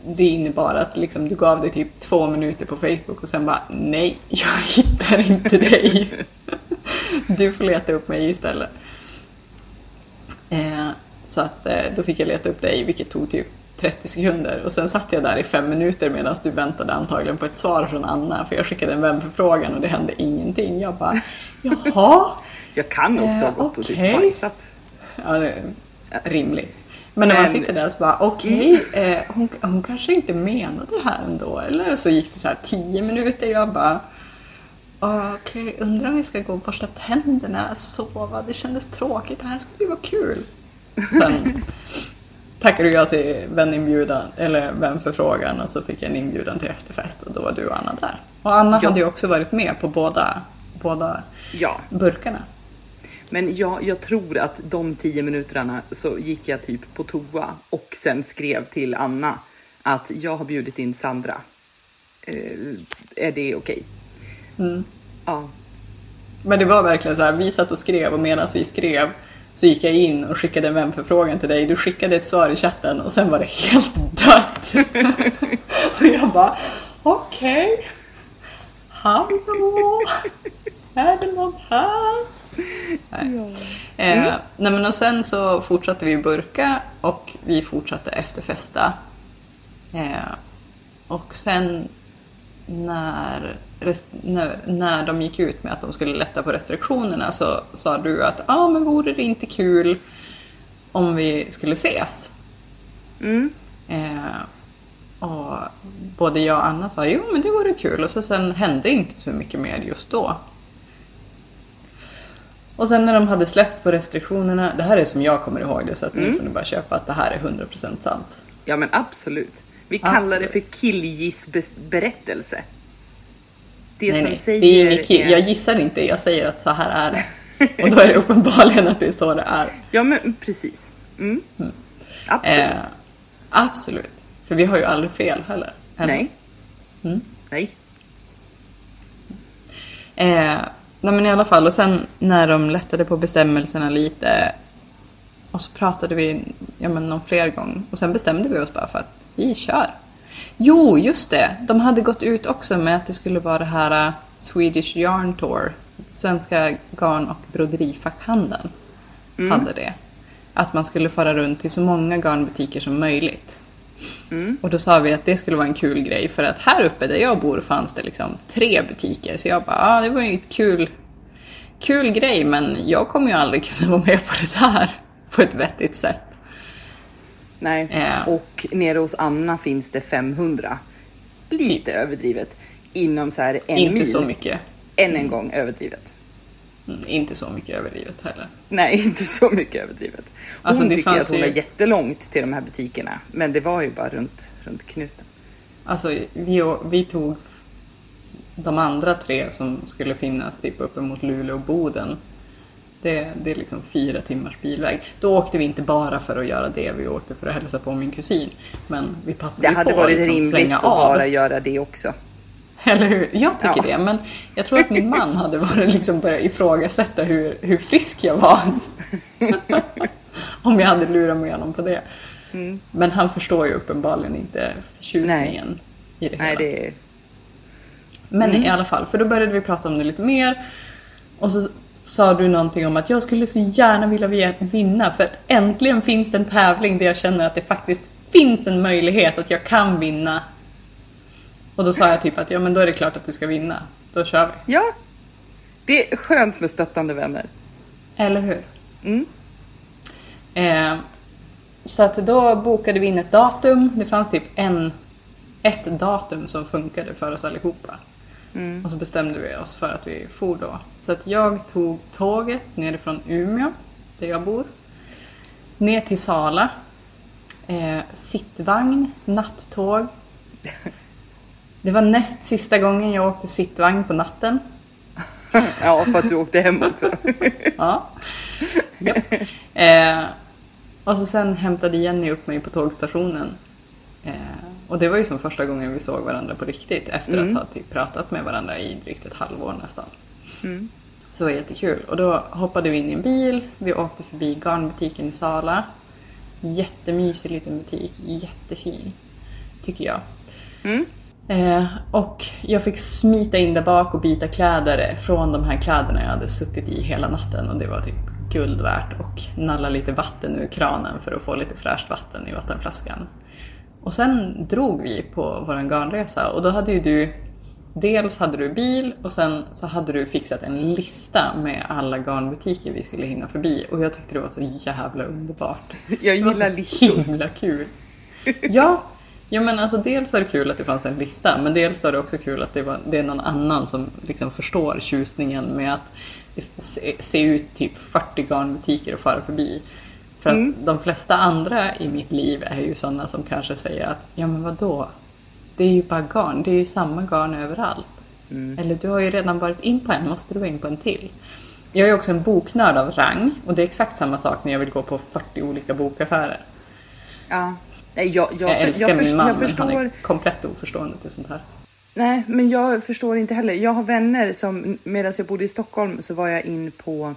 B: det innebar att liksom, du gav dig typ två minuter på Facebook och sen bara, nej, jag hittar inte dig. du får leta upp mig istället. Eh, så att eh, då fick jag leta upp dig, vilket tog typ 30 sekunder. Och sen satt jag där i fem minuter medan du väntade antagligen på ett svar från Anna. För jag skickade en vänförfrågan och det hände ingenting. Jag bara, jaha?
A: Jag kan också ha
B: Eh,
A: gått och typ bajsat.
B: Ja, det är rimligt. Men när man sitter där så bara, okej, eh, hon, hon kanske inte menade det här ändå. Eller så gick det så här tio minuter. Jag bara, okej, undrar om vi ska gå och borsta tänderna, sova. Det kändes tråkigt. Det här skulle ju vara kul. Sen tackade jag till väninbjudan, eller vänförfrågan och så fick jag en inbjudan till efterfest och då var du och Anna där. Och Anna
A: Ja.
B: hade ju också varit med på båda, båda
A: Ja,
B: burkarna.
A: men jag, jag tror att de tio minuterna så gick jag typ på toa och sen skrev till Anna att jag har bjudit in Sandra. Eh, är det okej?
B: Mm.
A: Ja,
B: Men det var verkligen så här, vi satt och skrev och medan vi skrev så gick jag in och skickade en vänförfrågan till dig. Du skickade ett svar i chatten och sen var det helt dött. och jag bara, okej. Hallå? Är det någon här? Nej. Eh, nej men och sen så fortsatte vi burka och vi fortsatte efterfesta. Eh, och sen när, när, när de gick ut med att de skulle lätta på restriktionerna så sa du att ja ah, men vore det inte kul om vi skulle ses?
A: mm.
B: Eh, Och både jag och Anna sa jo men det vore kul och så sen hände inte så mycket mer just då. Och sen när de hade släppt på restriktionerna, det här är som jag kommer ihåg det så att nu får ni bara köpa att det här är 100% sant.
A: Ja men absolut. Vi kallar
B: Absolut.
A: det för killgissberättelse. Det
B: Nej,
A: som
B: nej,
A: säger
B: det är inget kill.
A: är-
B: Jag gissar inte, jag säger att så här är det. Och då är det uppenbarligen att det är så det är.
A: Ja men precis. Mm. Absolut.
B: Eh, absolut. För vi har ju aldrig fel heller. Eller?
A: Nej.
B: Mm.
A: Nej.
B: Eh, nej men i alla fall, och sen när de lättade på bestämmelserna lite och så pratade vi ja, men någon fler gång och sen bestämde vi oss bara för att vi kör. Jo, just det. De hade gått ut också med att det skulle vara det här uh, Swedish Yarn Tour. Svenska garn och broderifackhandeln hade det. Att man skulle fara runt till så många garnbutiker som möjligt. Och då sa vi att det skulle vara en kul grej för att här uppe där jag bor fanns det liksom tre butiker. Så jag bara, ja ah, det var ju ett kul, kul grej men jag kommer ju aldrig kunna vara med på det där på ett vettigt sätt.
A: Nej.
B: Ja.
A: Och nere hos Anna finns det 500. Lite
B: Typ.
A: överdrivet. Inom så här en
B: Inte
A: mil.
B: så mycket.
A: Än en gång överdrivet.
B: Mm, inte så mycket överdrivet heller.
A: Nej, inte så mycket överdrivet. Hon
B: Alltså,
A: tycker att hon
B: ju-
A: har jättelångt till de här butikerna. Men det var ju bara runt, runt knuten.
B: Alltså vi, vi tog de andra tre som skulle finnas typ uppemot Luleå och Boden. Det, det är liksom fyra timmars bilväg. Då åkte vi inte bara för att göra det, vi åkte för att hälsa på min kusin. Men vi passade
A: Det hade
B: på
A: varit
B: att liksom
A: rimligt
B: slänga
A: att
B: av.
A: bara göra det också.
B: Eller hur? Jag tycker
A: Ja.
B: det, men jag tror att min man hade varit liksom börjat ifrågasätta hur, hur frisk jag var. Om jag hade lurat med honom på det.
A: Mm.
B: Men han förstår ju uppenbarligen inte förtjusningen i det
A: Nej,
B: hela.
A: det är...
B: Men
A: Mm.
B: i alla fall, för då började vi prata om det lite mer. Och så sa du någonting om att jag skulle så gärna vilja vinna för att äntligen finns det en tävling där jag känner att det faktiskt finns en möjlighet att jag kan vinna. Och då sa jag typ att ja men då är det klart att du ska vinna. Då kör vi.
A: Ja, det är skönt med stöttande vänner.
B: Eller hur?
A: Mm.
B: Eh, så att då bokade vi in ett datum. Det fanns typ en, ett datum som funkade för oss allihopa. Och så bestämde vi oss för att vi for då. Så att jag tog tåget nerifrån Umeå, där jag bor, ner till Sala. Eh, sittvagn, nattåg. Det var näst sista gången jag åkte sittvagn på natten.
A: Ja, för att du åkte hem också.
B: Ja. ja. Eh, och så sen hämtade Jenny upp mig på tågstationen. Eh, och det var ju som första gången vi såg varandra på riktigt efter att ha typ pratat med varandra i drygt ett halvår nästan. Så det var jättekul. Och då hoppade vi in i en bil, vi åkte förbi garnbutiken i Sala. Jättemysig liten butik, jättefin. Tycker jag. Eh, och jag fick smita in där bak och byta kläder från de här kläderna jag hade suttit i hela natten och det var typ guld värt och nalla lite vatten ur kranen för att få lite fräscht vatten i vattenflaskan. Och sen drog vi på våran garnresa och då hade ju du Dels hade du bil och sen så hade du fixat en lista med alla garnbutiker vi skulle hinna förbi och jag tyckte det var så jävla underbart.
A: Jag
B: Det var
A: gillar
B: så
A: listor.
B: himla kul. Ja, ja men alltså dels var det kul att det fanns en lista men dels var det också kul att det, var, det är någon annan som liksom förstår tjusningen med att se ut typ 40 garnbutiker och fara förbi. För att de flesta andra i mitt liv är ju sådana som kanske säger att ja men vadå? Det är ju bara garn, det är ju samma garn överallt. Eller du har ju redan varit in på en, måste du vara in på en till? Jag är också en boknörd av rang och det är exakt samma sak när jag vill gå på 40 olika bokaffärer.
A: Ja. Nej, jag, jag,
B: Jag älskar
A: jag,
B: min man
A: jag
B: men
A: förstår.
B: han är komplett oförstående till sånt här.
A: Nej, men jag förstår inte heller. Jag har vänner som medan jag bodde i Stockholm så var jag in på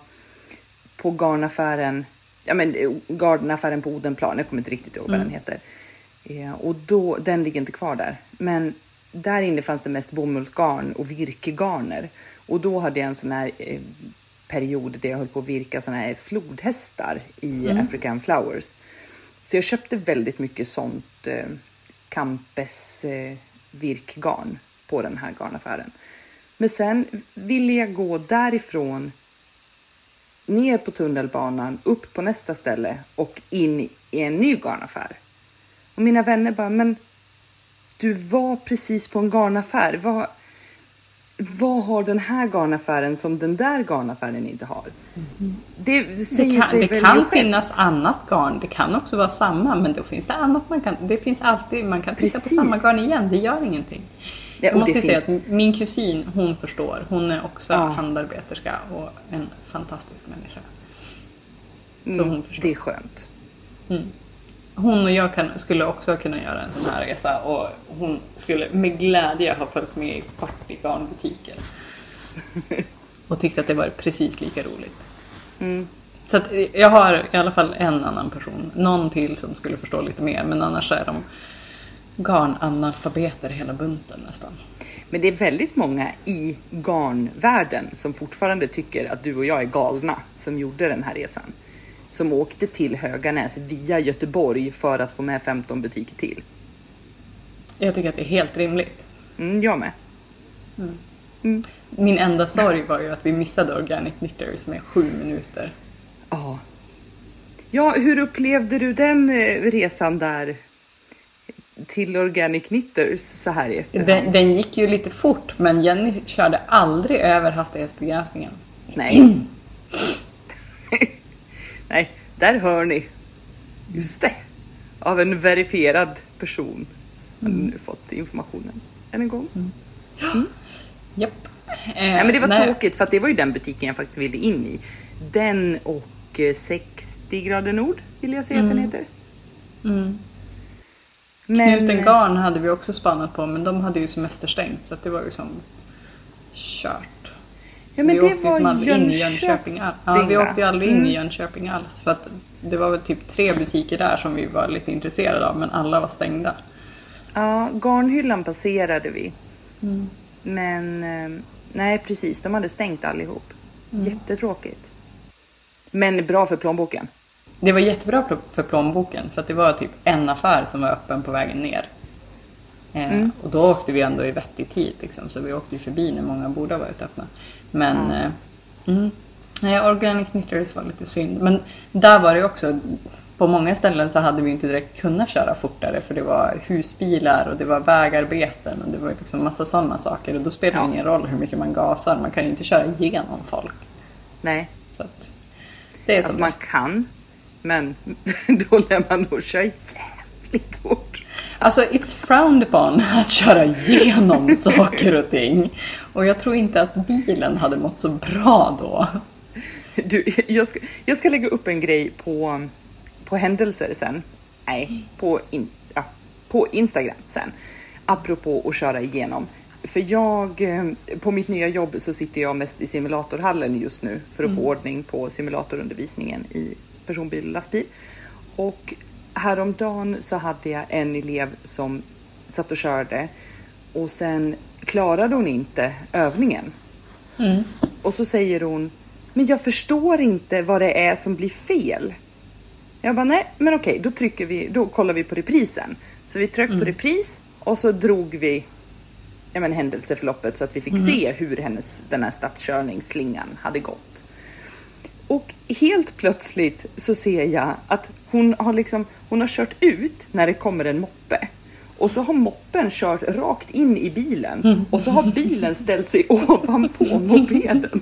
A: på garnaffären. Ja, men eh, garnaffären på Odenplan. Jag kommer inte riktigt ihåg vad den heter. Eh, och då, den ligger inte kvar där, men där inne fanns det mest bomullsgarn och virkegarner och då hade jag en sån här eh, period där jag höll på att virka såna här flodhästar i African Flowers. Så jag köpte väldigt mycket sånt eh, Campes eh, virkgarn på den här garnaffären. Men sen ville jag gå därifrån ner på tunnelbanan, upp på nästa ställe och in i en ny garnaffär. Och mina vänner bara, men du var precis på en garnaffär. Vad, vad har den här garnaffären som den där garnaffären inte har? Det,
B: Det
A: säger
B: kan,
A: sig
B: det kan finnas annat garn, det kan också vara samma, men då finns det annat man kan, det finns alltid, man kan titta på
A: Precis.
B: samma garn igen, det gör ingenting.
A: Ja,
B: Jag måste
A: det
B: ju säga att min kusin, hon förstår, hon är också
A: Ja.
B: handarbeterska och en fantastisk människa. Så
A: Mm,
B: hon förstår.
A: Det är skönt.
B: Hon och jag kan, skulle också kunna göra en sån här resa och hon skulle med glädje ha följt med i 40 garnbutiker. Och tyckte att det var precis lika roligt.
A: Mm.
B: Så eh, jag har i alla fall en annan person, någon till som skulle förstå lite mer men annars är de garnanalfabeter hela bunten nästan.
A: Men det är väldigt många i garnvärlden som fortfarande tycker att du och jag är galna som gjorde den här resan. Som åkte till Höganäs via Göteborg för att få med 15 butiker till.
B: Jag tycker att det är helt rimligt.
A: Mm, jag med.
B: Min enda sorg var ju att vi missade Organic Knitters med sju minuter.
A: Ja. Ja, hur upplevde du den eh, resan där till Organic Knitters så här i efterhand?
B: Den, den gick ju lite fort men Jenny körde aldrig över hastighetsbegränsningen.
A: Nej. Nej, där hör ni. Just det. Av en verifierad person. Har ni nu fått informationen än en gång.
B: Japp. Eh,
A: Nej, men det var
B: nej.
A: tråkigt för det var ju den butiken jag faktiskt ville in i. Den och eh, 60 grader nord vill jag säga att den heter.
B: Mm.
A: Men,
B: Knuten Garn hade vi också spannat på men de hade ju semesterstängt så att det var ju som kört. Så
A: Ja, men
B: vi
A: det
B: åkte ju
A: var
B: som aldrig in i
A: Jönköping,
B: alls. Ja, vi åkte ju aldrig in
A: Mm.
B: i Jönköping alls för att det var väl typ tre butiker där som vi var lite intresserade av men alla var stängda.
A: Ja, garnhyllan passerade vi.
B: Mm.
A: Men eh, nej, precis. De hade stängt allihop.
B: Mm.
A: Jättetråkigt. Men bra för plånboken.
B: Det var jättebra för plånboken för att det var typ en affär som var öppen på vägen ner. Eh,
A: Mm.
B: Och då åkte vi ändå i vettig tid liksom, så vi åkte ju förbi när många borde ha varit öppna. Men eh, mm. Nej, Organic Knitters var lite synd. Men där var det också, på många ställen så hade vi inte direkt kunnat köra fortare för det var husbilar och det var vägarbeten och det var liksom massa sådana saker och då spelar det
A: Ja.
B: ingen roll hur mycket man gasar, man kan ju inte köra igenom folk.
A: Nej,
B: Så att det är
A: alltså man kan. Men då lär man nog köra jävligt fort.
B: Alltså, it's frowned upon att köra igenom saker och ting. Och jag tror inte att bilen hade mått så bra då.
A: Du, jag, ska, jag ska lägga upp en grej på, på händelser sen. Nej, på, in, ja, på Instagram sen. Apropå att köra igenom. För jag, eh, på mitt nya jobb så sitter jag mest i simulatorhallen just nu för att få ordning på simulatorundervisningen i personbil och lastbil. Och häromdagen så hade jag en elev som satt och körde och sen klarade hon inte övningen. Och så säger hon, men jag förstår inte vad det är som blir fel. Jag bara, nej, men okej, då trycker vi, då kollar vi på reprisen. Så vi tryckte på repris och så drog vi ja, men, händelseförloppet så att vi fick se hur hennes, den här stadskörningsslingan hade gått. Och helt plötsligt så ser jag att hon har liksom, hon har kört ut när det kommer en moppe. Och så har moppen kört rakt in i bilen och så har bilen ställt sig ovanpå mopeden.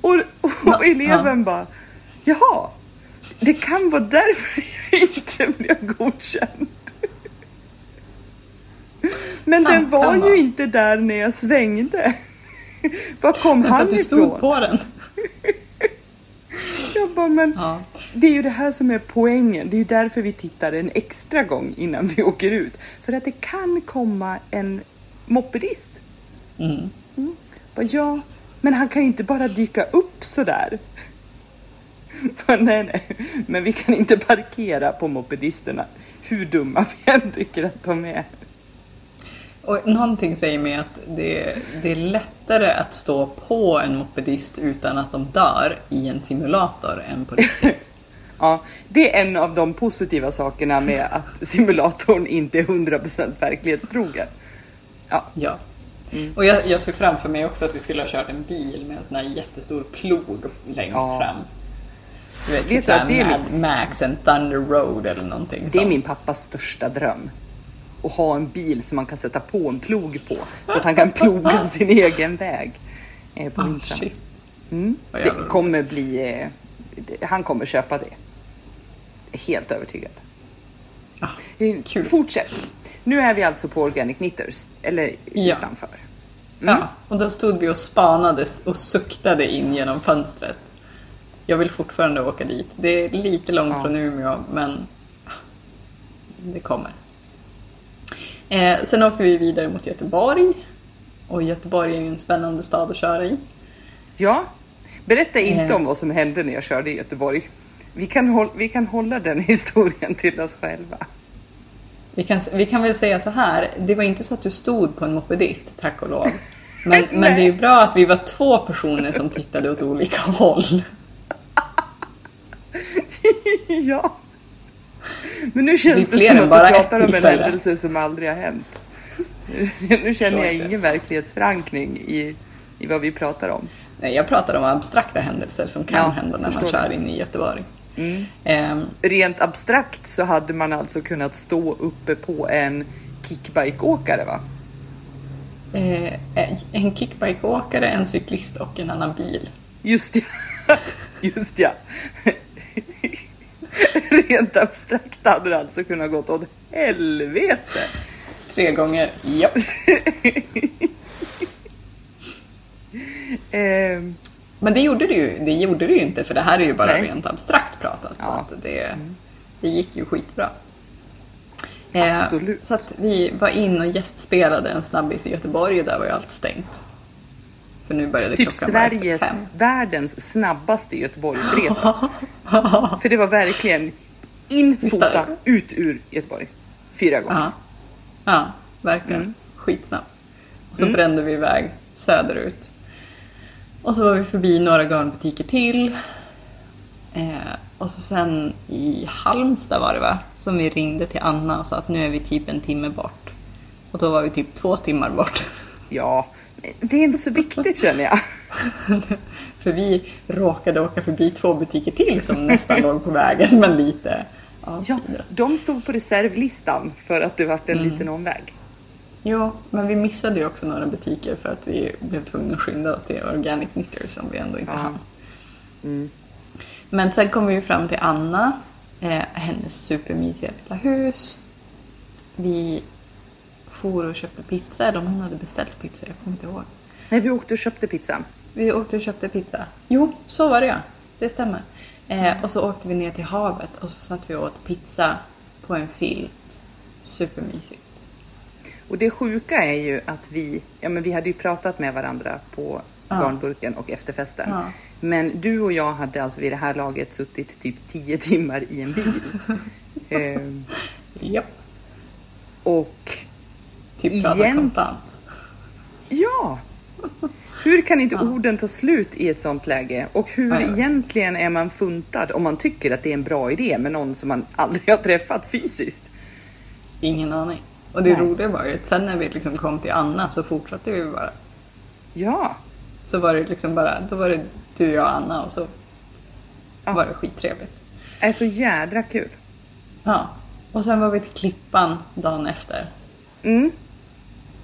A: och, och eleven bara, jaha, det kan vara därför jag inte blev godkänd. Men den var ju inte där när jag svängde. Var kom han
B: att du stod
A: ifrån?
B: på den.
A: Jag bara, men
B: Ja.
A: det är ju det här som är poängen. Det är ju därför vi tittar en extra gång innan vi åker ut. För att det kan komma en mopedist.
B: Mm.
A: Bara, ja, men han kan ju inte bara dyka upp sådär. Bara, nej, nej, men vi kan inte parkera på mopedisterna. Hur dumma vi än tycker att de är.
B: Och någonting säger mig att det, det är lättare att stå på en mopedist utan att de dör i en simulator än på riktigt.
A: Ja, det är en av de positiva sakerna med att simulatorn inte är 100% verklighetstrogen. Ja,
B: Ja. Och jag, jag ser framför mig också att vi skulle ha kört en bil med en sån här jättestor plog längst
A: Ja.
B: fram. Du vet,
A: Vet
B: typ
A: du det är
B: Mad Max and Thunder Road eller någonting
A: Det är
B: sånt.
A: min pappas största dröm. Att ha en bil som man kan sätta på en plog på. Så att han kan ploga sin egen väg. Eh, på
B: Ah,
A: vintern.
B: shit.
A: Mm. Det kommer bli... Eh, det- han kommer köpa det. Helt övertygad.
B: Ah,
A: Eh,
B: Kul.
A: Fortsätt. Nu är vi alltså på Organic Knitters. Eller
B: Ja.
A: utanför.
B: Ja, och då stod vi och spanade och suktade in genom fönstret. Jag vill fortfarande åka dit. Det är lite långt
A: Ja.
B: från Umeå, men det kommer. Eh, sen åkte vi vidare mot Göteborg. Och Göteborg är ju en spännande stad att köra i.
A: Ja. Berätta inte
B: Eh.
A: om vad som hände när jag körde i Göteborg. Vi kan, vi kan hålla den historien till oss själva.
B: Vi kan, vi kan väl säga så här, det var inte så att du stod på en mopedist, tack och lov. Men, men det är ju bra att vi var två personer som tittade åt olika håll.
A: ja. Men nu
B: Det
A: känns det,
B: fler
A: som att du pratar om en händelse som aldrig har hänt. Nu känner jag ingen verklighetsförankring i, i vad vi pratar om.
B: Nej, jag pratar om abstrakta händelser som kan
A: Ja,
B: hända när man kör
A: det.
B: in i Göteborg.
A: Mm.
B: Ehm,
A: Rent abstrakt så hade man alltså kunnat stå uppe på en kickbikeåkare va?
B: eh, en kickbikeåkare, en cyklist och en annan bil.
A: Just ja. Just ja. Rent abstrakt hade det alltså kunnat gått åt helvete.
B: Tre gånger, ja.
A: Ehm,
B: Men det gjorde det ju, det gjorde det ju inte för det här är ju bara
A: Nej.
B: rent abstrakt pratat. Så
A: Ja.
B: att det, det gick ju skitbra. Eh,
A: Absolut.
B: Så att vi var in och gästspelade en snabbis i Göteborg och där var ju allt stängt. För nu började
A: typ
B: klockan vara
A: Sveriges,
B: fem.
A: världens snabbaste Göteborgsresa. För det var verkligen in, fota, ut ur Göteborg. Fyra gånger.
B: Ja, ja verkligen.
A: Mm.
B: Skitsnabbt. Och så brände vi iväg söderut. Och så var vi förbi några garnbutiker till. Eh, och så sen i Halmstad var det va? Som vi ringde till Anna och sa att nu är vi typ en timme bort. Och då var vi typ två timmar bort.
A: Ja, det är inte så viktigt känner jag.
B: För vi råkade åka förbi två butiker till som nästan låg på vägen men lite
A: Ja,
B: avsides.
A: de stod på reservlistan för att det vart en
B: Mm.
A: liten omväg.
B: Jo, men vi missade ju också några butiker för att vi blev tvungna att skynda oss till Organic Knitters som vi ändå inte
A: Ja.
B: hann.
A: Mm.
B: Men sen kom vi ju fram till Anna, eh, hennes supermysiga lilla hus. Vi for och köpte pizza, eller om hon hade beställt pizza, jag kommer inte ihåg.
A: Nej, vi åkte och köpte pizza.
B: Vi åkte och köpte pizza. Jo, så var det ja. Det stämmer. Eh, och så åkte vi ner till havet och så satt vi och åt pizza på en filt. Supermysigt.
A: Och det sjuka är ju att vi, ja men vi hade ju pratat med varandra på
B: Ja.
A: garnburken och efterfesten.
B: Ja.
A: Men du och jag hade alltså vid det här laget suttit typ 10 timmar i en bil. ehm,
B: Japp.
A: och
B: Typ pratar
A: Igen?
B: konstant.
A: ja! Hur kan inte orden ta slut i ett sånt läge? Och hur
B: Ja, ja.
A: egentligen är man funtad om man tycker att det är en bra idé med någon som man aldrig har träffat fysiskt?
B: Ingen aning. Och det
A: Nej.
B: roliga var ju att sen när vi liksom kom till Anna så fortsatte vi bara.
A: Ja,
B: Så var det liksom bara, då var det du, jag och Anna och så
A: Ja.
B: var det skittrevligt.
A: är så jädra kul.
B: Ja. Och sen var vi till Klippan dagen efter.
A: Mm.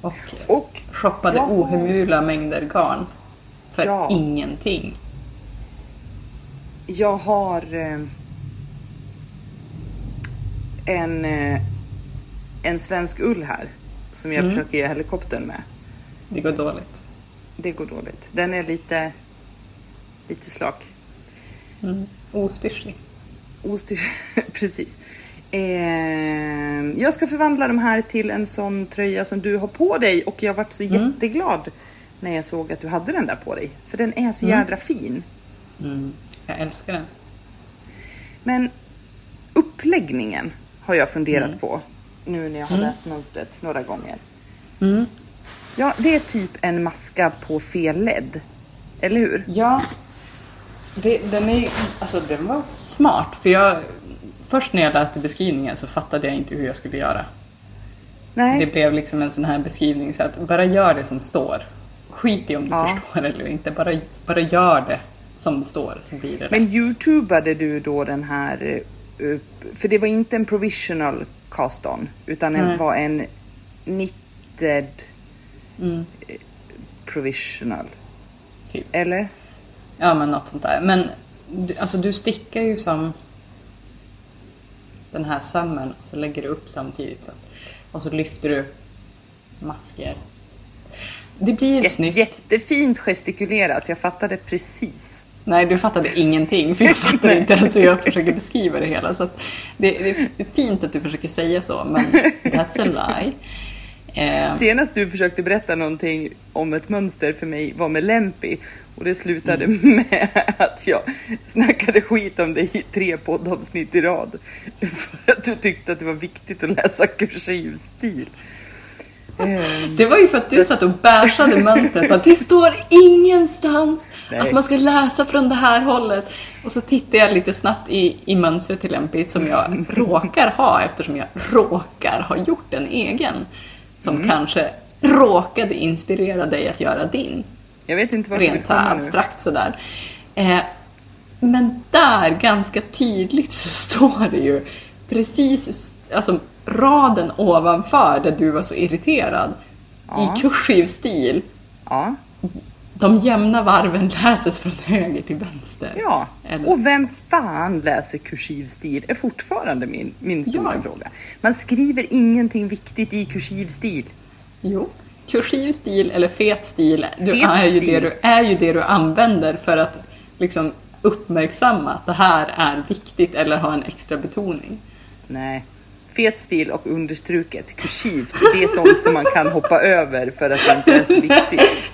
B: Och
A: Och
B: shoppade
A: Ja.
B: ohemula mängder garn. För
A: Ja.
B: ingenting.
A: Jag har eh, en, eh, en svensk ull här som jag
B: Mm.
A: försöker göra helikoptern med.
B: Det går dåligt.
A: Det går dåligt. Den är lite, lite slak.
B: Mm. Ostyrslig.
A: Ostyr, precis. Eh, jag ska förvandla de här till en sån tröja som du har på dig och jag varit så
B: Mm.
A: jätteglad när jag såg att du hade den där på dig. För den är så
B: Mm.
A: jädra fin.
B: Mm. Jag älskar den.
A: Men uppläggningen har jag funderat
B: Mm.
A: på nu när jag har
B: Mm.
A: läst mönstret några gånger.
B: Mm.
A: Ja, det är typ en maska på fel led. Eller hur?
B: Ja, det, den, är, alltså, den var smart. För jag, först när jag läste beskrivningen så fattade jag inte hur jag skulle göra.
A: Nej,
B: Det blev liksom en sån här beskrivning så att bara gör det som står. Skit i om du
A: Ja.
B: förstår eller inte, bara, bara gör det. som det står så blir det
A: Men
B: rätt.
A: youtubade du då den här, för det var inte en provisional cast on, utan det var en knitted
B: Mm,
A: eh, provisional,
B: typ.
A: eller?
B: Ja men något sånt där. Men alltså du stickar ju som den här sömmen och så lägger du upp samtidigt. Så och så lyfter du masker. Det blir
A: Jä-
B: snyggt.
A: Jättefint gestikulerat, jag fattade precis.
B: Nej, du fattade ingenting för jag fattar inte ens hur jag försöker beskriva det hela. Så det, det är fint att du försöker säga så, men that's a lie. Eh,
A: Senast du försökte berätta någonting om ett mönster för mig var med Lempi och det slutade
B: Mm.
A: med att jag snackade skit om dig i tre poddavsnitt i rad. För att du tyckte att det var viktigt att läsa kursiv stil. Eh,
B: Det var ju för att du satt och bärsade mönstret. Bara, det står ingenstans
A: Nej.
B: att man ska läsa från det här hållet. Och så tittade jag lite snabbt i, i mönstret till Lempit som jag råkar ha eftersom jag råkar ha gjort en egen. Som
A: Mm.
B: kanske råkade inspirera dig att göra din.
A: Jag vet inte du vill
B: Rent så här
A: komma nu.
B: abstrakt sådär. Eh, men där, ganska tydligt, så står det ju precis alltså, raden ovanför där du var så irriterad.
A: Ja.
B: I kursiv stil.
A: Ja,
B: De jämna varven läses från höger till vänster.
A: ja.
B: Eller-
A: Och vem fan läser kursiv stil är fortfarande min, min stora
B: Ja.
A: fråga. Man skriver ingenting viktigt i kursiv stil.
B: Jo. Kursiv stil eller fet stil, du
A: Fet
B: är, ju
A: stil.
B: det du, är ju det du använder för att liksom uppmärksamma att det här är viktigt eller ha en extra betoning.
A: Nej. Fet stil och understruket, kursivt, det är sånt som man kan hoppa över för att det inte är så viktigt.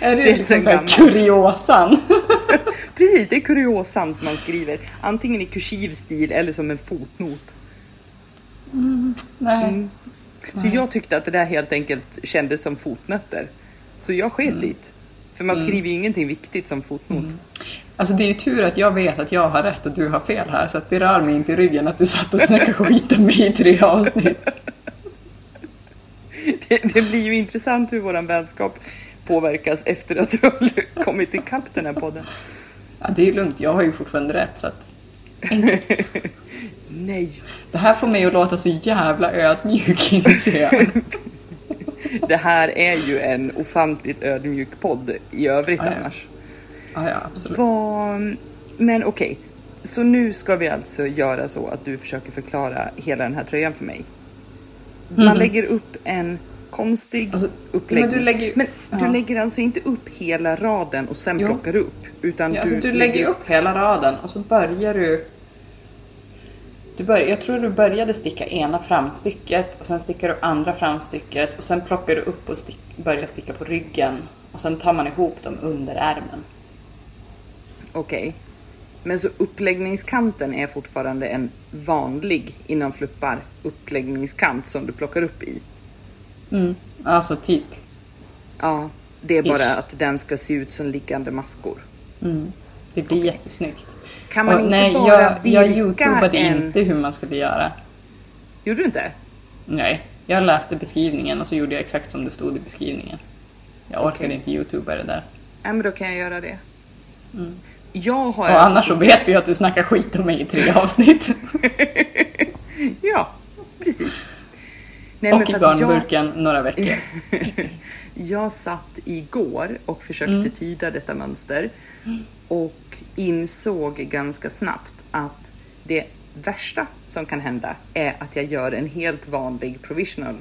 B: Är det,
A: Det är
B: liksom
A: sen
B: så här
A: gammalt.
B: kuriosan?
A: Precis, det är kuriosan som man skriver. Antingen i kursiv stil eller som en fotnot.
B: Nej.
A: Mm. Så jag tyckte att det där helt enkelt kändes som fotnötter. Så jag sket dit. För man skriver ju ingenting viktigt som fotnot.
B: Alltså det är ju tur att jag vet att jag har rätt och du har fel här så att det rör mig inte i ryggen att du satt och snackade skit om mig i tre avsnitt.
A: Det, det blir ju intressant hur våran vänskap påverkas efter att du har kommit ikapp den här podden.
B: Ja, det är ju lugnt, jag har ju fortfarande rätt så att
A: Nej,
B: det här får mig att låta så jävla ödmjuk inser jag.
A: det här är ju en ofantligt ödmjuk podd i övrigt
B: ja.
A: annars.
B: Ja, ja, absolut.
A: Vad, men okej, så nu ska vi alltså göra så att du försöker förklara hela den här tröjan för mig. Man lägger upp en konstig
B: Alltså,
A: uppläggning.
B: men du lägger
A: Men du
B: Ja.
A: lägger alltså inte upp hela raden och sen
B: Jo.
A: plockar upp? Utan
B: Ja, alltså, du lägger upp hela raden och så börjar du... du börjar, jag tror du började sticka ena framstycket och sen stickar du andra framstycket och sen plockar du upp och stick, börjar sticka på ryggen och sen tar man ihop dem under ärmen.
A: Okej. Men så uppläggningskanten är fortfarande en vanlig inom fluppar uppläggningskant som du plockar upp i?
B: Mm. Alltså typ.
A: Ja, det är bara
B: Ish.
A: att den ska se ut som liggande maskor.
B: Mm. Det blir jättesnyggt.
A: Kan man
B: Och
A: inte
B: nej,
A: bara
B: jag, jag youtubade
A: en...
B: inte hur man skulle göra.
A: Gjorde du inte?
B: Nej, jag läste beskrivningen och så gjorde jag exakt som det stod i beskrivningen. Jag orkade
A: Okej.
B: inte youtuba det där.
A: Nej, men då kan jag göra det. Jag har.
B: Och
A: alltså-
B: annars så vet vi att du snackar skit om mig i tre avsnitt.
A: Ja, precis. Nej,
B: och i
A: att
B: garnburken några veckor.
A: Jag, jag satt igår och försökte
B: Mm.
A: tyda detta mönster och insåg ganska snabbt att det värsta som kan hända är att jag gör en helt vanlig provisional,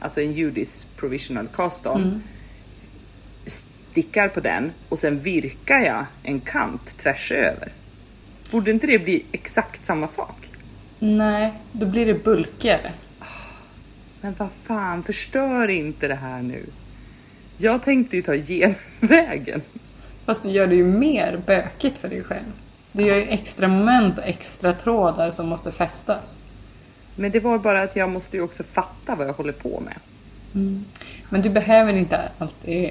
A: alltså en judis provisional cast on.
B: Mm.
A: Stickar på den och sen virkar jag en kant tvärs över. Borde inte det bli exakt samma sak?
B: Nej, då blir det bulkigare.
A: Men vad fan, förstör inte det här nu. Jag tänkte ju ta genvägen.
B: Fast du gör det ju mer bökigt för dig själv. Du gör ju extra moment och extra trådar som måste fästas.
A: Men det var bara att jag måste ju också fatta vad jag håller på med.
B: Men du behöver inte alltid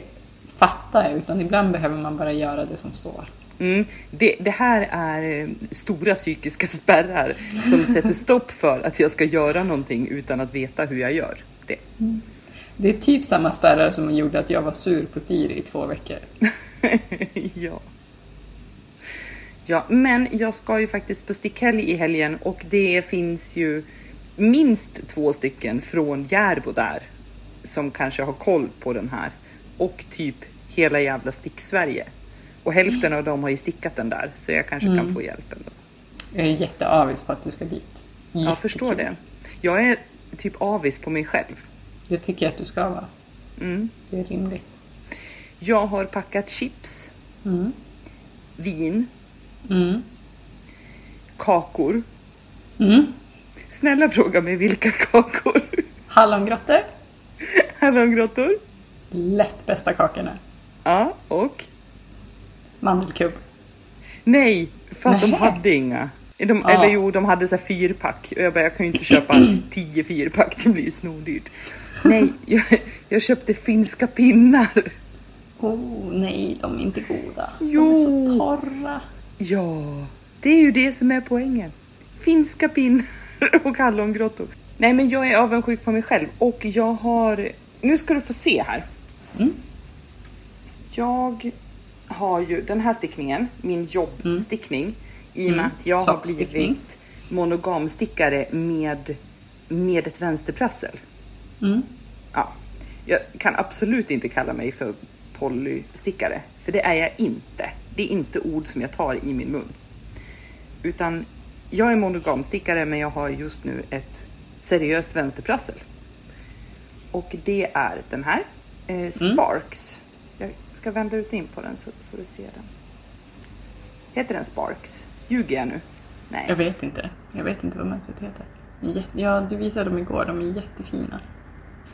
B: fatta utan ibland behöver man bara göra det som står.
A: Mm, det, det här är eh, stora psykiska spärrar som sätter stopp för att jag ska göra någonting utan att veta hur jag gör det.
B: Det är typ samma spärrar som gjorde att jag var sur på Siri i två veckor.
A: ja. Ja, men jag ska ju faktiskt på stickhelg i helgen och det finns ju minst två stycken från Järbo där som kanske har koll på den här och typ hela jävla stick-Sverige. Och hälften av dem har ju stickat den där så jag kanske kan få hjälp ändå.
B: Jag är jätteavis på att du ska dit.
A: Jag förstår det. Jag är typ avis på mig själv.
B: Det tycker jag att du ska vara.
A: Mm.
B: Det är rimligt.
A: Jag har packat chips,
B: Mm.
A: vin,
B: Mm.
A: kakor.
B: Mm.
A: Snälla fråga mig vilka kakor.
B: Hallongrottor.
A: Hallongrottor.
B: Lätt bästa kakorna.
A: Ja, och?
B: Mandelkubb.
A: Nej, för att de hade inga. De,
B: Ja.
A: Eller jo, de hade så här fyrpack. Och jag bara, jag kan ju inte köpa tio fyrpack, det blir ju snordyrt. Nej, jag, jag köpte finska pinnar.
B: Oh nej, de är inte goda.
A: Jo.
B: De är så torra.
A: Ja, det är ju det som är poängen. Finska pinnar och hallongrottor. Nej, men jag är avundsjuk på mig själv och jag har... Nu ska du få se här.
B: Mm.
A: Jag har ju den här stickningen, min jobbstickning, i och med
B: Mm.
A: att jag har blivit monogamstickare med, med ett vänsterprassel.
B: Mm.
A: Ja, jag kan absolut inte kalla mig för polystickare, för det är jag inte. Det är inte ord som jag tar i min mun. Utan jag är monogamstickare, men jag har just nu ett seriöst vänsterprassel. Och det är den här, eh, Sparks. Jag ska vända ut in på den så får du se den. Heter den Sparks? Ljuger jag nu? Nej.
B: Jag vet inte. Jag vet inte vad mönstret heter. Ja, du visade dem igår. De är jättefina.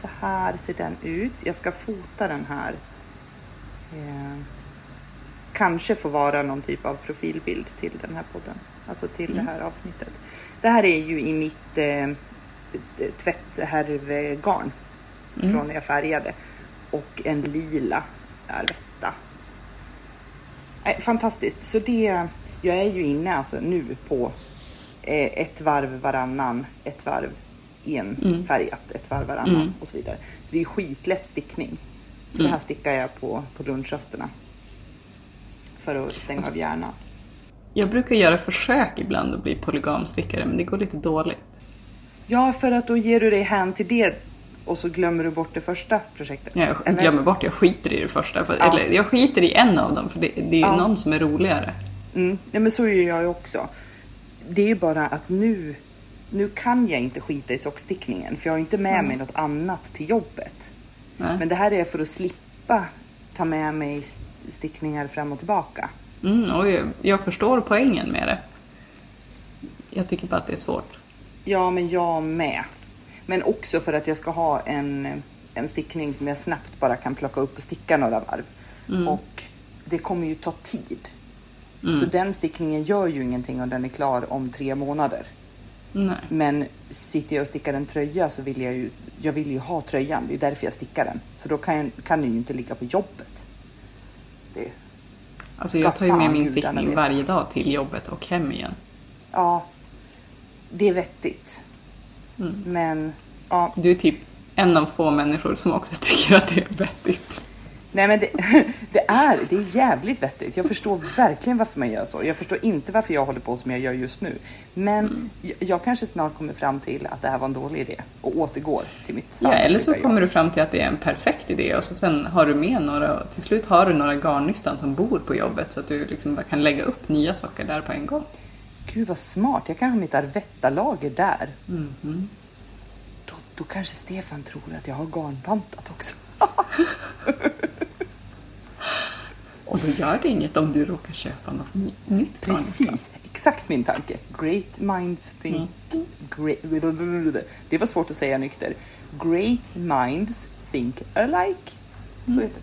A: Så här ser den ut. Jag ska fota den här. Eh, kanske få vara någon typ av profilbild till den här podden. Alltså till det här avsnittet. Det här är ju i mitt eh, tvätthärvgarn från när jag färgade. Och en lila Arvetta. Nej, fantastiskt. Så det, jag är ju inne alltså nu på eh, ett varv varannan, ett varv enfärgat, ett varv varannan
B: Mm.
A: och så vidare. Så det är skitlätt stickning. Så det här stickar jag på, på lunchrasterna. För att stänga av hjärnan.
B: Jag brukar göra försök ibland att bli polygamstickare, men det går lite dåligt.
A: Ja, för att då ger du dig hän till det och så glömmer du bort det första projektet.
B: Jag
A: Eller?
B: glömmer bort, jag skiter i det första. För,
A: Ja.
B: Eller jag skiter i en av dem, för det, det är
A: Ja.
B: någon som är roligare.
A: Mm. Ja, men så gör jag ju också. Det är ju bara att nu, nu kan jag inte skita i sockstickningen för jag har inte med mig något annat till jobbet.
B: Nej.
A: Men det här är för att slippa ta med mig stickningar fram och tillbaka.
B: Mm, och jag, jag förstår poängen med det. Jag tycker bara att det är svårt.
A: Ja, men jag med. Men också för att jag ska ha en, en stickning som jag snabbt bara kan plocka upp och sticka några varv. Och det kommer ju ta tid. Så den stickningen gör ju ingenting om den är klar om tre månader.
B: Nej.
A: Men sitter jag och stickar en tröja så vill jag ju, jag vill ju ha tröjan. Det är därför jag stickar den. Så då kan, jag, kan den ju inte ligga på jobbet. Det,
B: Alltså jag tar ju med min stickning varje dag till jobbet och hem igen.
A: ja, det är vettigt. Men ja,
B: Du är typ en av få människor som också tycker att det är vettigt.
A: nej men det, det, är, det är jävligt vettigt. Jag förstår verkligen varför man gör så. Jag förstår inte varför jag håller på som jag gör just nu. Men jag, jag kanske snart kommer fram till att det här var en dålig idé och återgår till mitt
B: Ja, eller så kommer
A: jag.
B: du fram till att det är en perfekt idé och så sen har du med några, till slut har du några garnnystan som bor på jobbet så att du liksom bara kan lägga upp nya socker där på en gång.
A: Gud vad smart, jag kan ha mitt Arvetta-lager där.
B: Mhm.
A: Då, då kanske Stefan tror att jag har garnbantat också.
B: Och då gör det inget om du råkar köpa något ny, nytt garnnystan.
A: Precis, exakt min tanke. Great minds think... Great, det var svårt att säga nykter. Great minds think alike. Så heter det.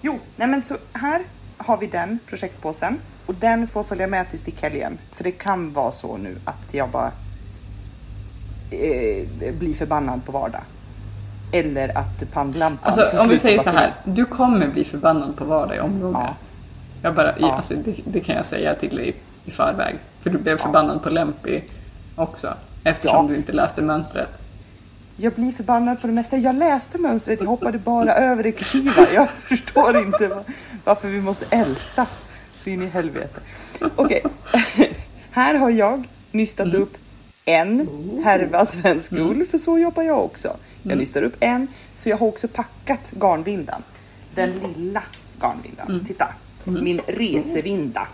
A: Jo, nej men så här har vi den projektpåsen och den får följa med till stickhelgen. För det kan vara så nu att jag bara eh, blir förbannad på vardag. Eller att pannlampan
B: Alltså om vi säger så här, du kommer bli förbannad på vardag i omgångar.
A: Ja.
B: Jag bara,
A: Ja.
B: alltså, det, det kan jag säga till dig i förväg. För du blev förbannad på Lempi också. Eftersom
A: Ja.
B: du inte läste mönstret.
A: Jag blir förbannad på det mesta. Jag läste mönstret, jag hoppade bara över det kursiva. Jag förstår inte va- varför vi måste älta Så in i helvete. Okej, här har jag nystat upp en härva svensk ull, för så jobbar jag också. Jag nystar upp en, så jag har också packat garnvindan. Den lilla garnvindan. Titta, min resevinda.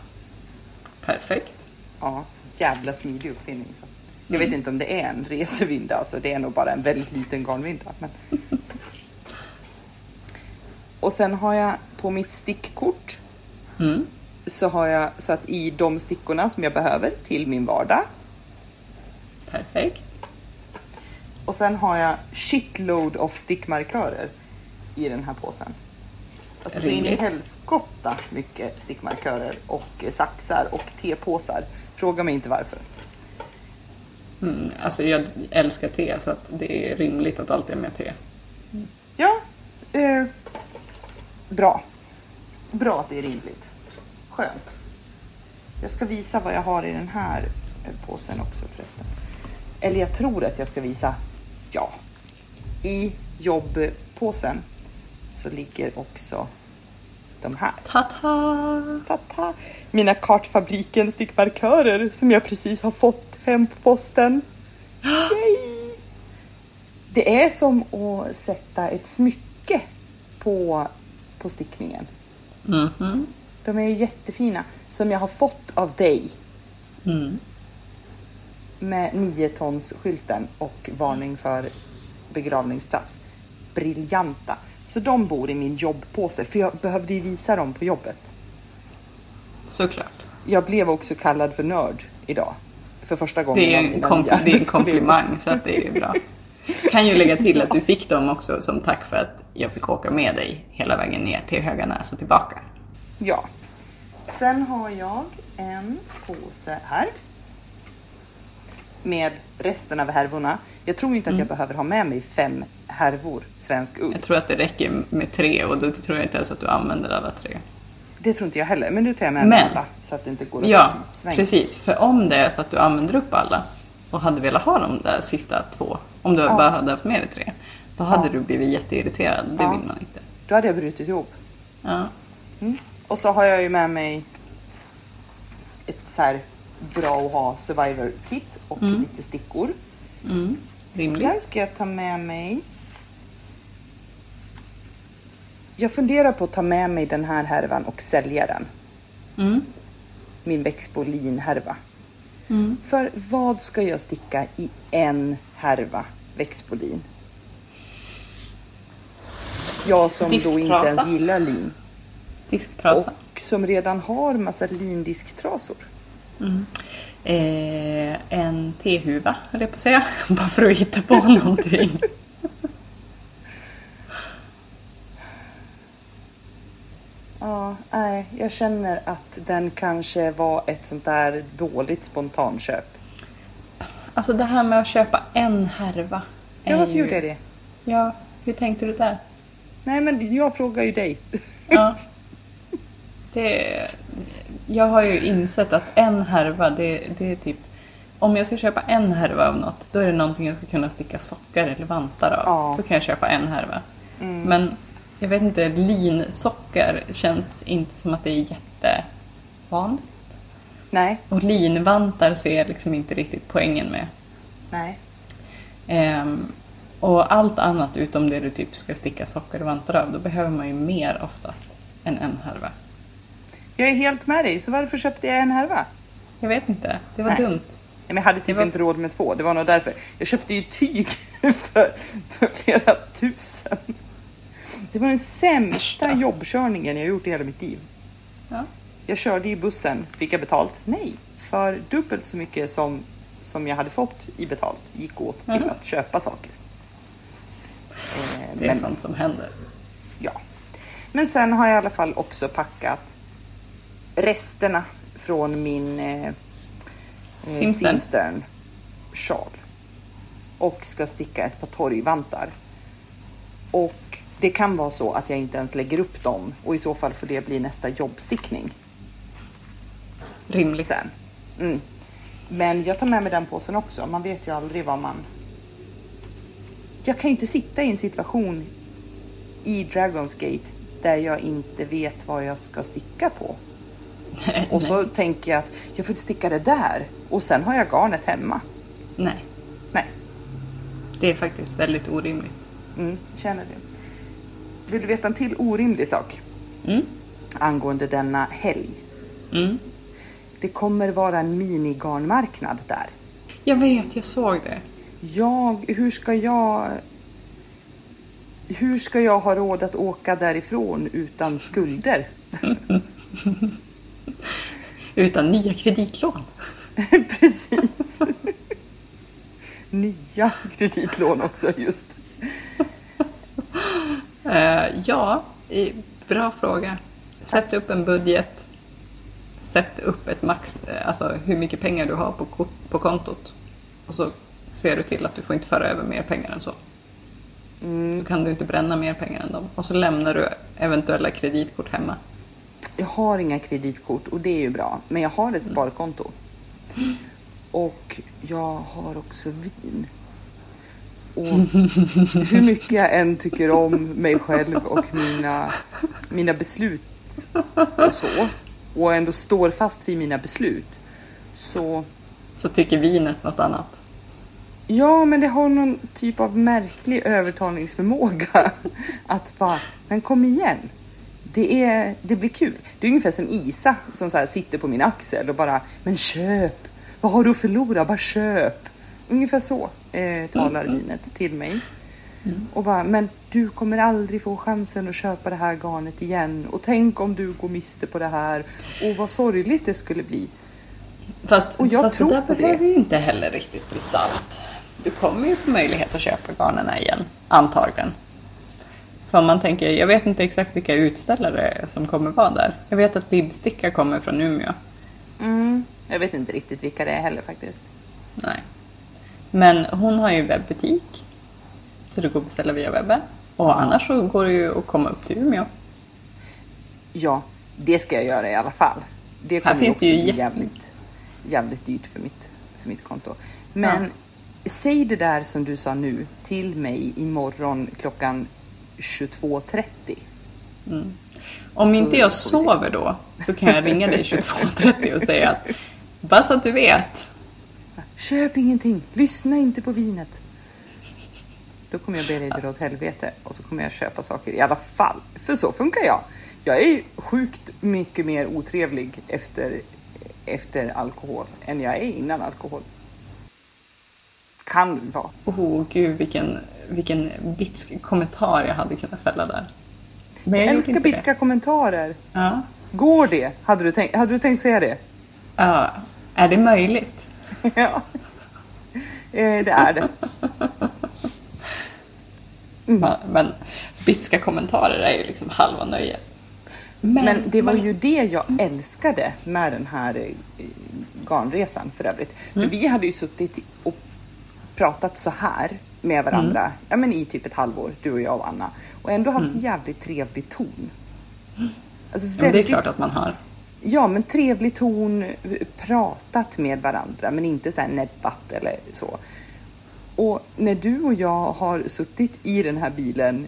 B: Perfekt.
A: Ja, jävla smidig uppfinning. Så. Jag vet inte om det är en resevinda, alltså det är nog bara en väldigt liten garnvinda. Men... Och sen har jag på mitt stickkort
B: Mm.
A: Så har jag satt i de stickorna som jag behöver till min vardag.
B: Perfekt.
A: Och sen har jag shitload of stickmarkörer i den här påsen. Alltså så in i helskotta mycket stickmarkörer och saxar och tepåsar. Fråga mig inte varför.
B: Mm. Alltså jag älskar te så att det är rimligt att alltid ha med te.
A: Ja, eh, bra. Bra att det är rimligt. Skönt. Jag ska visa vad jag har i den här eh, påsen också förresten. Eller jag tror att jag ska visa. Ja. I jobbpåsen så ligger också de här.
B: Ta-ta!
A: Tata. Mina kartfabriken stickmarkörer som jag precis har fått hem på posten. Yay! Det är som att sätta ett smycke på, på stickningen.
B: Mhm.
A: De är jättefina. Som jag har fått av dig.
B: Mm.
A: Med 9 tons skylten och varning för begravningsplats. Briljanta. Så de bor i min jobbpåse för jag behövde ju visa dem på jobbet.
B: Såklart.
A: Jag blev också kallad för nörd idag. För första gången.
B: Det är, en kompl- det är en komplimang så att det är bra. Kan ju lägga till att du fick dem också som tack för att jag fick åka med dig hela vägen ner till Höganäs och tillbaka.
A: Ja. Sen har jag en påse här. Med resten av härvorna. Jag tror inte att jag behöver ha med mig fem härvor svensk ull.
B: Jag tror att det räcker med tre och då tror jag inte ens att du använder alla tre.
A: Det tror inte jag heller. Men nu tar jag med mig alla. Så att det inte går att
B: Ja,
A: svänga.
B: precis. För om det är så att du använder upp alla och hade velat ha de där sista två, om du bara hade haft med dig tre, då hade
A: Ja.
B: du blivit jätteirriterad. Det
A: Ja.
B: vill man inte.
A: Då hade jag brutit ihop.
B: Ja.
A: Mm. Och så har jag ju med mig ett så här bra att ha survivor kit och lite stickor.
B: Mm. Rimligt.
A: Sen ska jag ta med mig. Jag funderar på att ta med mig den här härvan och sälja den.
B: Mm.
A: Min Växbolin härva.
B: Mm.
A: För vad ska jag sticka i en härva Växbolin? Jag som då inte ens gillar lin.
B: Disktrasa.
A: Och som redan har massa lindiskttrasor.
B: Eh, en tehuva, höll jag på att säga. Bara för att hitta på någonting.
A: Ja, nej, jag känner att den kanske var ett sånt där dåligt spontanköp.
B: Alltså det här med att köpa en härva.
A: Ja, varför
B: ju-
A: gjorde jag det?
B: Ja, hur tänkte du där?
A: Nej, men jag frågar ju dig.
B: Ja. Det, jag har ju insett att en härva, det, det är typ... Om jag ska köpa en härva av något, då är det någonting jag ska kunna sticka sockar eller vantar av.
A: Ja.
B: Då kan jag köpa en härva.
A: Mm.
B: Men jag vet inte, linsockar känns inte som att det är jättevanligt.
A: Nej,
B: Och linvantar ser jag liksom inte riktigt poängen med.
A: nej.
B: Ehm, och allt annat utom det du typ ska sticka sockar och vantar av, då behöver man ju mer oftast än en härva.
A: Jag är helt med dig, så varför köpte jag en härva?
B: Jag vet inte, det var
A: Nej.
B: dumt.
A: Nej, men jag hade typ
B: var-
A: inte råd med två, det var nog därför. Jag köpte ju tyg för, för flera tusen. Det var den sämsta
B: Värsta.
A: jobbkörningen jag gjort i hela mitt liv.
B: Ja.
A: Jag körde i bussen, fick jag betalt? Nej, för dubbelt så mycket som, som jag hade fått i betalt gick åt till
B: Jaha.
A: att köpa saker. Eh,
B: Det är
A: men-
B: sånt som händer.
A: Ja. Men sen har jag i alla fall också packat resterna från min eh, eh,
B: Simstern.
A: Simstern sjal. Och ska sticka ett par torgvantar. Och det kan vara så att jag inte ens lägger upp dem och i så fall får det bli nästa jobbstickning
B: Rimligt.
A: sen. Mm. Men jag tar med mig den påsen också. Man vet ju aldrig vad man... Jag kan inte sitta i en situation i Dragons Gate där jag inte vet vad jag ska sticka på.
B: Nej,
A: Och så tänker jag att jag får sticka det där och sen har jag garnet hemma.
B: Nej,
A: Nej,
B: det är faktiskt väldigt orimligt.
A: mm, känner det. Vill du veta en till orimlig sak
B: Mm.
A: angående denna helg?
B: Mm.
A: Det kommer vara en minigarnmarknad där.
B: Jag vet, jag såg det.
A: Jag, hur ska jag... Hur ska jag ha råd att åka därifrån utan skulder?
B: Utan nya kreditlån.
A: Precis. Nya kreditlån också just.
B: Eh, ja, bra fråga. Sätt upp en budget. Sätt upp ett max, eh, alltså hur mycket pengar du har på, på kontot. Och så ser du till att du får inte föra över mer pengar än så. Då kan du inte bränna mer pengar än dem. Och så lämnar du eventuella kreditkort hemma.
A: Jag har inga kreditkort och det är ju bra. Men jag har ett sparkonto. Och jag har också vin. Och hur mycket jag än tycker om mig själv och mina, mina beslut och så. Och ändå står fast vid mina beslut. Så
B: Så tycker vinet något annat.
A: Ja, men det har någon typ av märklig övertalningsförmåga. Att bara, men kom igen. Det, är, det blir kul. Det är ungefär som Isa som så sitter på min axel och bara, men köp. Vad har du att förlora? Bara köp. Ungefär så eh, talar vinet till mig. Och bara, men du kommer aldrig få chansen att köpa det här garnet igen. Och tänk om du går miste på det här. Och vad sorgligt det skulle bli.
B: Fast,
A: Och jag
B: fast
A: tror
B: det där behöver ju inte heller riktigt bli sant. Du kommer ju få möjlighet att köpa garnerna igen, antagligen. För man tänker, jag vet inte exakt vilka utställare som kommer vara där. Jag vet att Bibsticka kommer från Umeå.
A: Mm, jag vet inte riktigt vilka det är heller faktiskt.
B: Nej. Men hon har ju webbutik. Så det går att beställa via webben. Och annars så går det ju att komma upp till Umeå.
A: Ja, det ska jag göra i alla fall. Det
B: Här
A: kommer ju
B: finns
A: också
B: det ju
A: bli jävligt, jävligt dyrt för mitt, för mitt konto. Men säg det där som du sa nu till mig imorgon klockan 22.30.
B: Om
A: Så
B: inte jag sover då så kan jag ringa dig 22.30 och säga att bara så att du vet.
A: Köp ingenting, lyssna inte på vinet. Då kommer jag be dig dra åt helvete och så kommer jag köpa saker i alla fall. För så funkar jag. Jag är ju sjukt mycket mer otrevlig efter, efter alkohol än jag är innan alkohol. Kan vara.
B: Oh gud vilken, vilken bitsk kommentar jag hade kunnat fälla där. Men
A: Jag
B: gjorde
A: älskar bitska kommentarer.
B: Det. Ja.
A: Går det? Hade du tänkt, hade du tänkt säga det?
B: ja. Är det möjligt?
A: ja. Eh, Det är det. Mm.
B: Ja, Men bitska kommentarer är ju liksom halva nöjet.
A: Men det var ju det jag älskade med den här eh, garnresan för övrigt. För vi hade ju suttit och pratat så här med varandra ja, men i typ ett halvår, du och jag och Anna. Och ändå haft jävligt trevlig ton. Alltså
B: Ja, det är klart att man har.
A: Ja, men trevlig ton, pratat med varandra, men inte så här näbbat eller så. Och när du och jag har suttit i den här bilen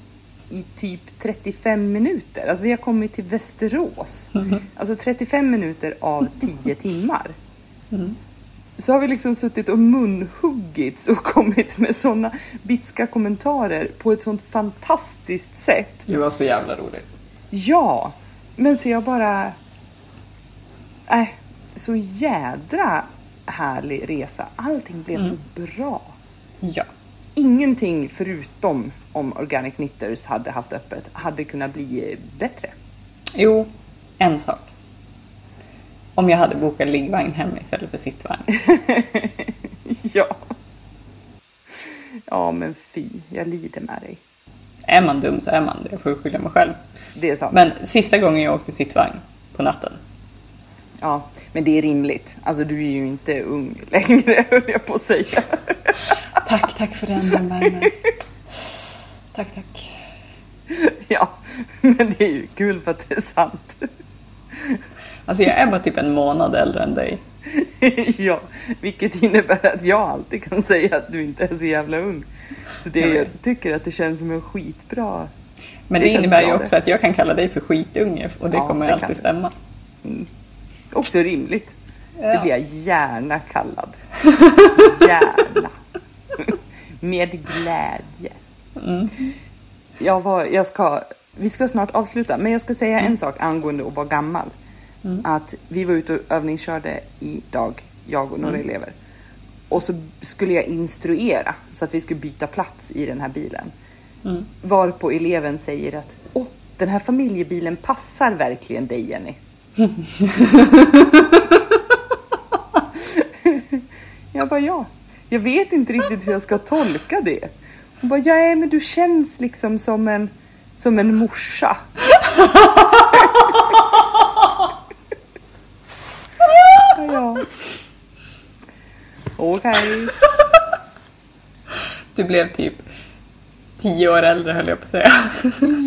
A: i typ 35 minuter, alltså vi har kommit till Västerås, alltså 35 minuter av 10 timmar. Så har vi liksom suttit och munhuggits och kommit med sådana bitska kommentarer på ett sånt fantastiskt sätt.
B: Det var så jävla roligt.
A: Ja, men så jag bara... Äh, så jädra härlig resa. Allting blev så bra.
B: Ja.
A: Ingenting förutom om Organic Knitters hade haft öppet hade kunnat bli bättre.
B: Jo, en sak. Om jag hade bokat liggvagn hem istället för sittvagn.
A: ja. Ja, men fy, jag lider med dig.
B: Är man dum så är man det. Jag får skylla mig själv.
A: Det är sant.
B: Men sista gången jag åkte sittvagn på natten.
A: Ja, men det är rimligt. Alltså, du är ju inte ung längre, höll jag på att säga.
B: Tack, tack för den, den värmen. Tack, tack.
A: ja, men det är ju kul för att det är sant.
B: Alltså jag är bara typ en månad äldre än dig.
A: ja, vilket innebär att jag alltid kan säga att du inte är så jävla ung. Så det,
B: Jag
A: tycker att det känns som en skitbra...
B: Men
A: Det
B: det, innebär ju också
A: det.
B: att jag kan kalla dig för skitunge och det
A: Ja,
B: kommer
A: det
B: alltid stämma.
A: Också rimligt. Det
B: Ja.
A: blir jag gärna kallad. Gärna. Med glädje. Jag var, jag ska, vi ska snart avsluta, men jag ska säga en sak angående att vara gammal. Att vi var ute och övningskörde idag, jag och några elever. Och så skulle jag instruera så att vi skulle byta plats i den här bilen. Varpå eleven säger att Åh, den här familjebilen passar verkligen dig Jenny. jag bara ja, jag vet inte riktigt hur jag ska tolka det. Hon bara ja, men du känns liksom som en, som en morsa. ja. Okej.
B: Du blev typ tio år äldre höll jag på att säga.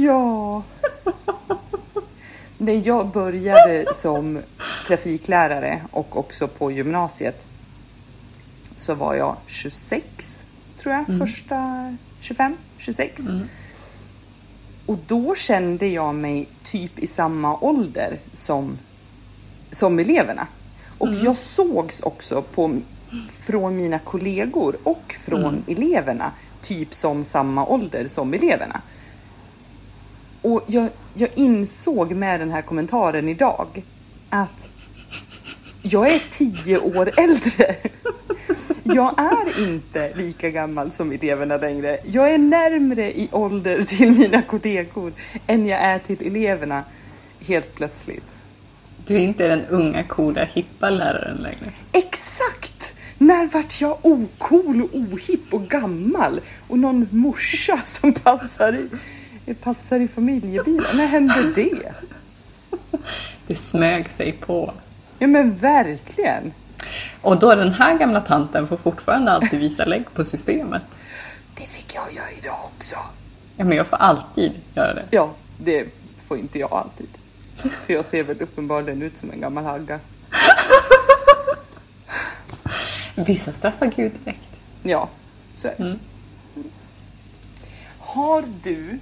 A: Ja. När jag började som trafiklärare och också på gymnasiet så var jag 26 tror jag, första 25, 26. Och då kände jag mig typ i samma ålder som, som eleverna. Och jag sågs också på, från mina kollegor och från eleverna typ som samma ålder som eleverna. Och jag, jag insåg med den här kommentaren idag att jag är tio år äldre. Jag är inte lika gammal som eleverna längre. Jag är närmre i ålder till mina kollegor än jag är till eleverna helt plötsligt.
B: Du är inte den unga, coola, hippa läraren längre.
A: Exakt! När vart jag ocool och ohipp och gammal och någon morsa som passar i, passar i familjebilen? När hände det?
B: Det smög sig på.
A: Ja men verkligen.
B: Och då den här gamla tanten får fortfarande alltid visa lägg på systemet.
A: Det fick jag göra idag också.
B: Ja, men jag får alltid göra det.
A: Ja, det får inte jag alltid. För jag ser väl uppenbarligen ut som en gammal hagga.
B: Vissa straffar Gud direkt.
A: Ja, så är det. Har du...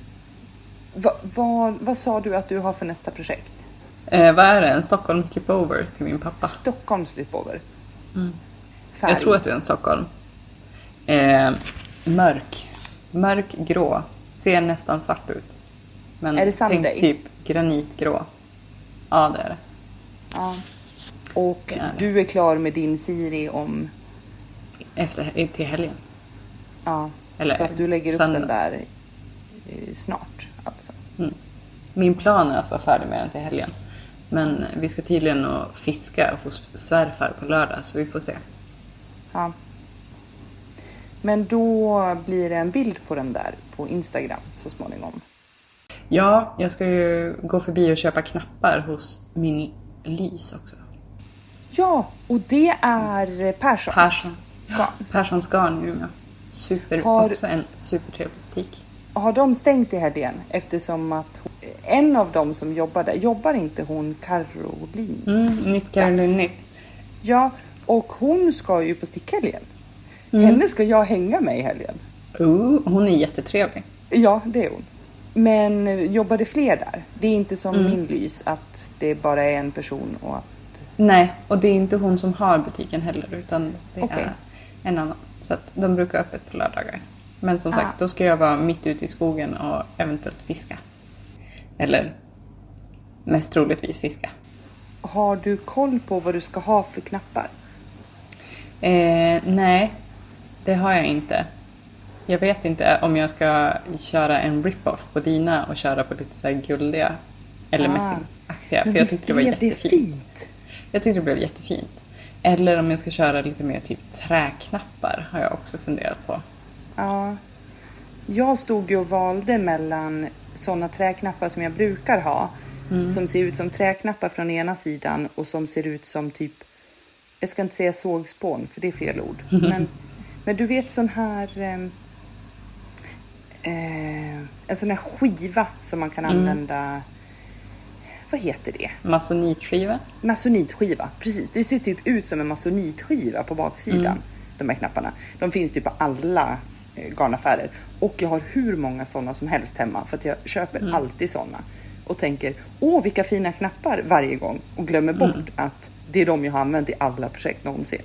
A: Va, vad, vad sa du att du har för nästa projekt?
B: Eh, vad är det? En Stockholm slipover till min pappa.
A: Stockholm slipover. Färg.
B: Jag tror att det är en Stockholm. Eh, mörk. Mörk grå. Ser nästan svart ut. Men
A: Är det
B: tänk
A: Sunday?
B: typ granitgrå. Ja, det är det.
A: Ja. Och
B: Det är
A: du är klar med din Siri om...
B: Efter, till helgen.
A: Ja,
B: Eller
A: så att du lägger upp
B: söndag.
A: den där eh, snart alltså.
B: Min plan är att vara färdig med den till helgen. Men vi ska tydligen och fiska hos svärfar på lördag, så vi får se.
A: Ja. Men då blir det en bild på den där på Instagram så småningom.
B: Ja, jag ska ju gå förbi och köpa knappar hos min Lys också.
A: Ja, och det är Persson.
B: Persson.
A: Ja.
B: Perssons garn i Umeå. Super,
A: Har-
B: också en supertrevlig butik.
A: Har de stängt i helgen eftersom att hon, en av dem som jobbar där, jobbar inte hon Caroline?
B: Mm, nytt Caroline Nytt.
A: Ja, och hon ska ju på stickhelgen.
B: Mm.
A: Henne ska jag hänga med i helgen.
B: Oh, hon är jättetrevlig.
A: Ja, det är hon. Men jobbar det fler där? Det är inte som
B: Mm.
A: min lys att det bara är en person och att...
B: Nej, och det är inte hon som har butiken heller, utan det
A: Okej.
B: är en annan. Så att de brukar öppet på lördagar. Men som
A: Ah.
B: sagt, då ska jag vara mitt ute i skogen och eventuellt fiska. Eller mest troligtvis fiska.
A: Har du koll på vad du ska ha för knappar?
B: Eh, nej, det har jag inte. Jag vet inte om jag ska köra en rip-off på dina och köra på lite så här guldiga eller
A: Ah.
B: mässingsaktiga. För jag tyckte det var jättefint.
A: fint?
B: Jag tyckte det blev jättefint. Eller om jag ska köra lite mer typ träknappar har jag också funderat på.
A: Ja. Jag stod ju och valde mellan sådana träknappar som jag brukar ha. Som ser ut som träknappar från ena sidan och som ser ut som typ, jag ska inte säga sågspån för det är fel ord. Men, men du vet sån här, ehm, eh, en sån här skiva som man kan använda, vad heter det?
B: Masonitskiva.
A: Masonitskiva, precis. Det ser typ ut som en masonitskiva på baksidan. De här knapparna. De finns typ på alla eh, garnaffärer. Och jag har hur många sådana som helst hemma för att jag köper alltid sådana. och tänker åh vilka fina knappar varje gång och glömmer bort
B: Mm.
A: att det är de jag har använt i alla projekt någonsin.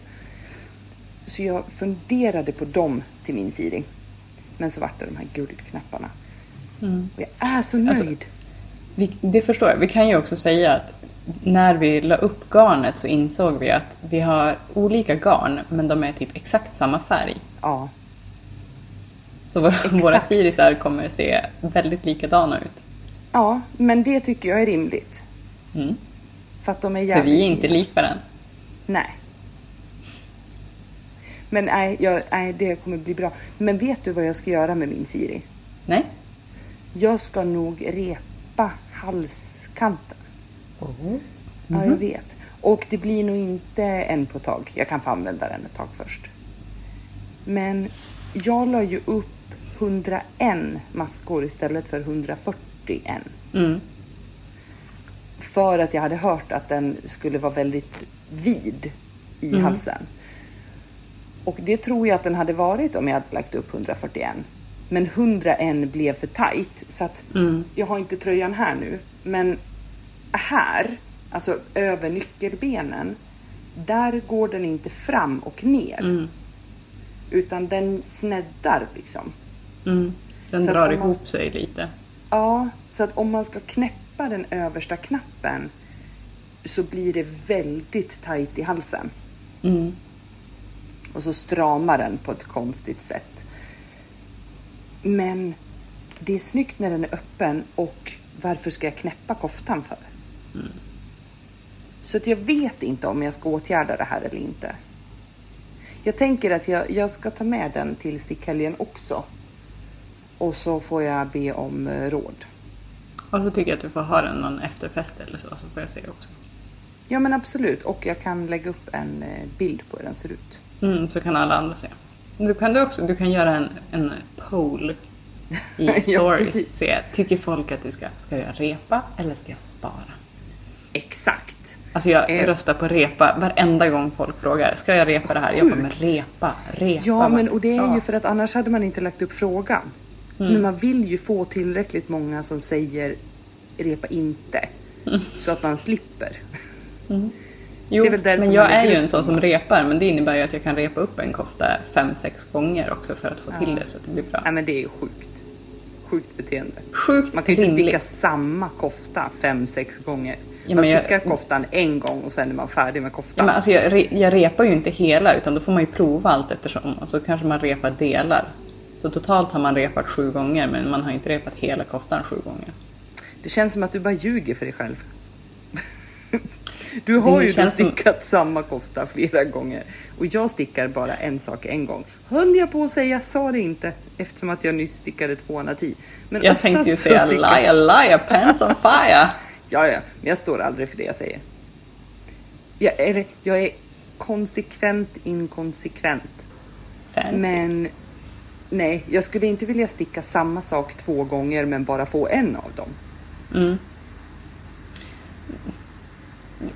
A: Så jag funderade på dem till min Siri. Men så vart det de här guldknapparna. Och jag är så nöjd.
B: Alltså, Vi, det förstår jag. Vi kan ju också säga att när vi la upp garnet så insåg vi att vi har olika garn men de är typ exakt samma färg.
A: ja,
B: Så våra,
A: Exakt.
B: våra sirisar kommer se väldigt likadana ut.
A: ja, men det tycker jag är rimligt.
B: Mm.
A: För att de är
B: För
A: jävligt
B: vi är inte lika varandra.
A: Nej. Men nej, jag, nej, det kommer bli bra. Men vet du vad jag ska göra med min Siri?
B: Nej?
A: Jag ska nog repa halskanten. Ja, jag vet. Och det blir nog inte en på tag. Jag kan få använda den ett tag först. Men jag la ju upp 101 maskor istället för 141.
B: Mm.
A: För att jag hade hört att den skulle vara väldigt vid i halsen. Och det tror jag att den hade varit om jag hade lagt upp 141. Men 101 blev för tight så att jag har inte tröjan här nu. Men här, alltså över nyckelbenen, där går den inte fram och ner. Utan den sneddar liksom.
B: Mm. Den
A: Så
B: drar
A: man-
B: ihop sig lite.
A: Ja, så att om man ska knäppa den översta knappen så blir det väldigt tajt i halsen.
B: Mm.
A: Och så stramar den på ett konstigt sätt. Men det är snyggt när den är öppen och varför ska jag knäppa koftan för? Så att jag vet inte om jag ska åtgärda det här eller inte. Jag tänker att jag, jag ska ta med den till stickhelgen också. Och så får jag be om eh, råd.
B: Och så tycker jag att du får ha den någon efterfest eller så, så får jag se också.
A: Ja men absolut och jag kan lägga upp en eh, bild på hur den ser ut.
B: Mm, så kan alla andra se. Du kan, du också, du kan göra en, en poll i
A: Ja,
B: stories.
A: precis.
B: se, tycker folk att du ska, ska jag repa eller ska jag spara?
A: Exakt.
B: Alltså jag
A: Eh.
B: röstar på repa varenda gång folk frågar. Ska jag repa det här? Jag bara, men repa, repa.
A: Ja, men och det är
B: bra."
A: ju för att annars hade man inte lagt upp frågan. Men man vill ju få tillräckligt många som säger repa inte. Så att man slipper.
B: Jo, men jag är ju en sån som repar, men det innebär ju att jag kan repa upp en kofta fem, sex gånger också för att få till det så att det blir bra.
A: Nej men det är sjukt. Sjukt beteende.
B: Sjukt
A: Man kan ju inte sticka samma kofta fem, sex gånger.
B: Ja,
A: man
B: men jag-
A: stickar koftan en gång och sen är man färdig med
B: Ja,
A: koftan.
B: men alltså jag, re, jag repar ju inte hela utan då får man ju prova allt eftersom och så kanske man repar delar. Så totalt har man repat sju gånger men man har inte repat hela koftan sju gånger.
A: Det känns som att du bara ljuger för dig själv. Du har
B: Det
A: ju då stickat samma kofta flera gånger och jag stickar bara en sak en gång. Höll jag på att säga, sa det inte eftersom att jag nyss stickade 210. Men
B: Jag tänkte ju säga
A: stickar-
B: liar, liar, pants on fire.
A: Ja, ja, men jag står aldrig för det jag säger. Jag är, jag är konsekvent inkonsekvent.
B: Fancy.
A: Men nej, jag skulle inte vilja sticka samma sak två gånger men bara få en av dem.
B: Mm.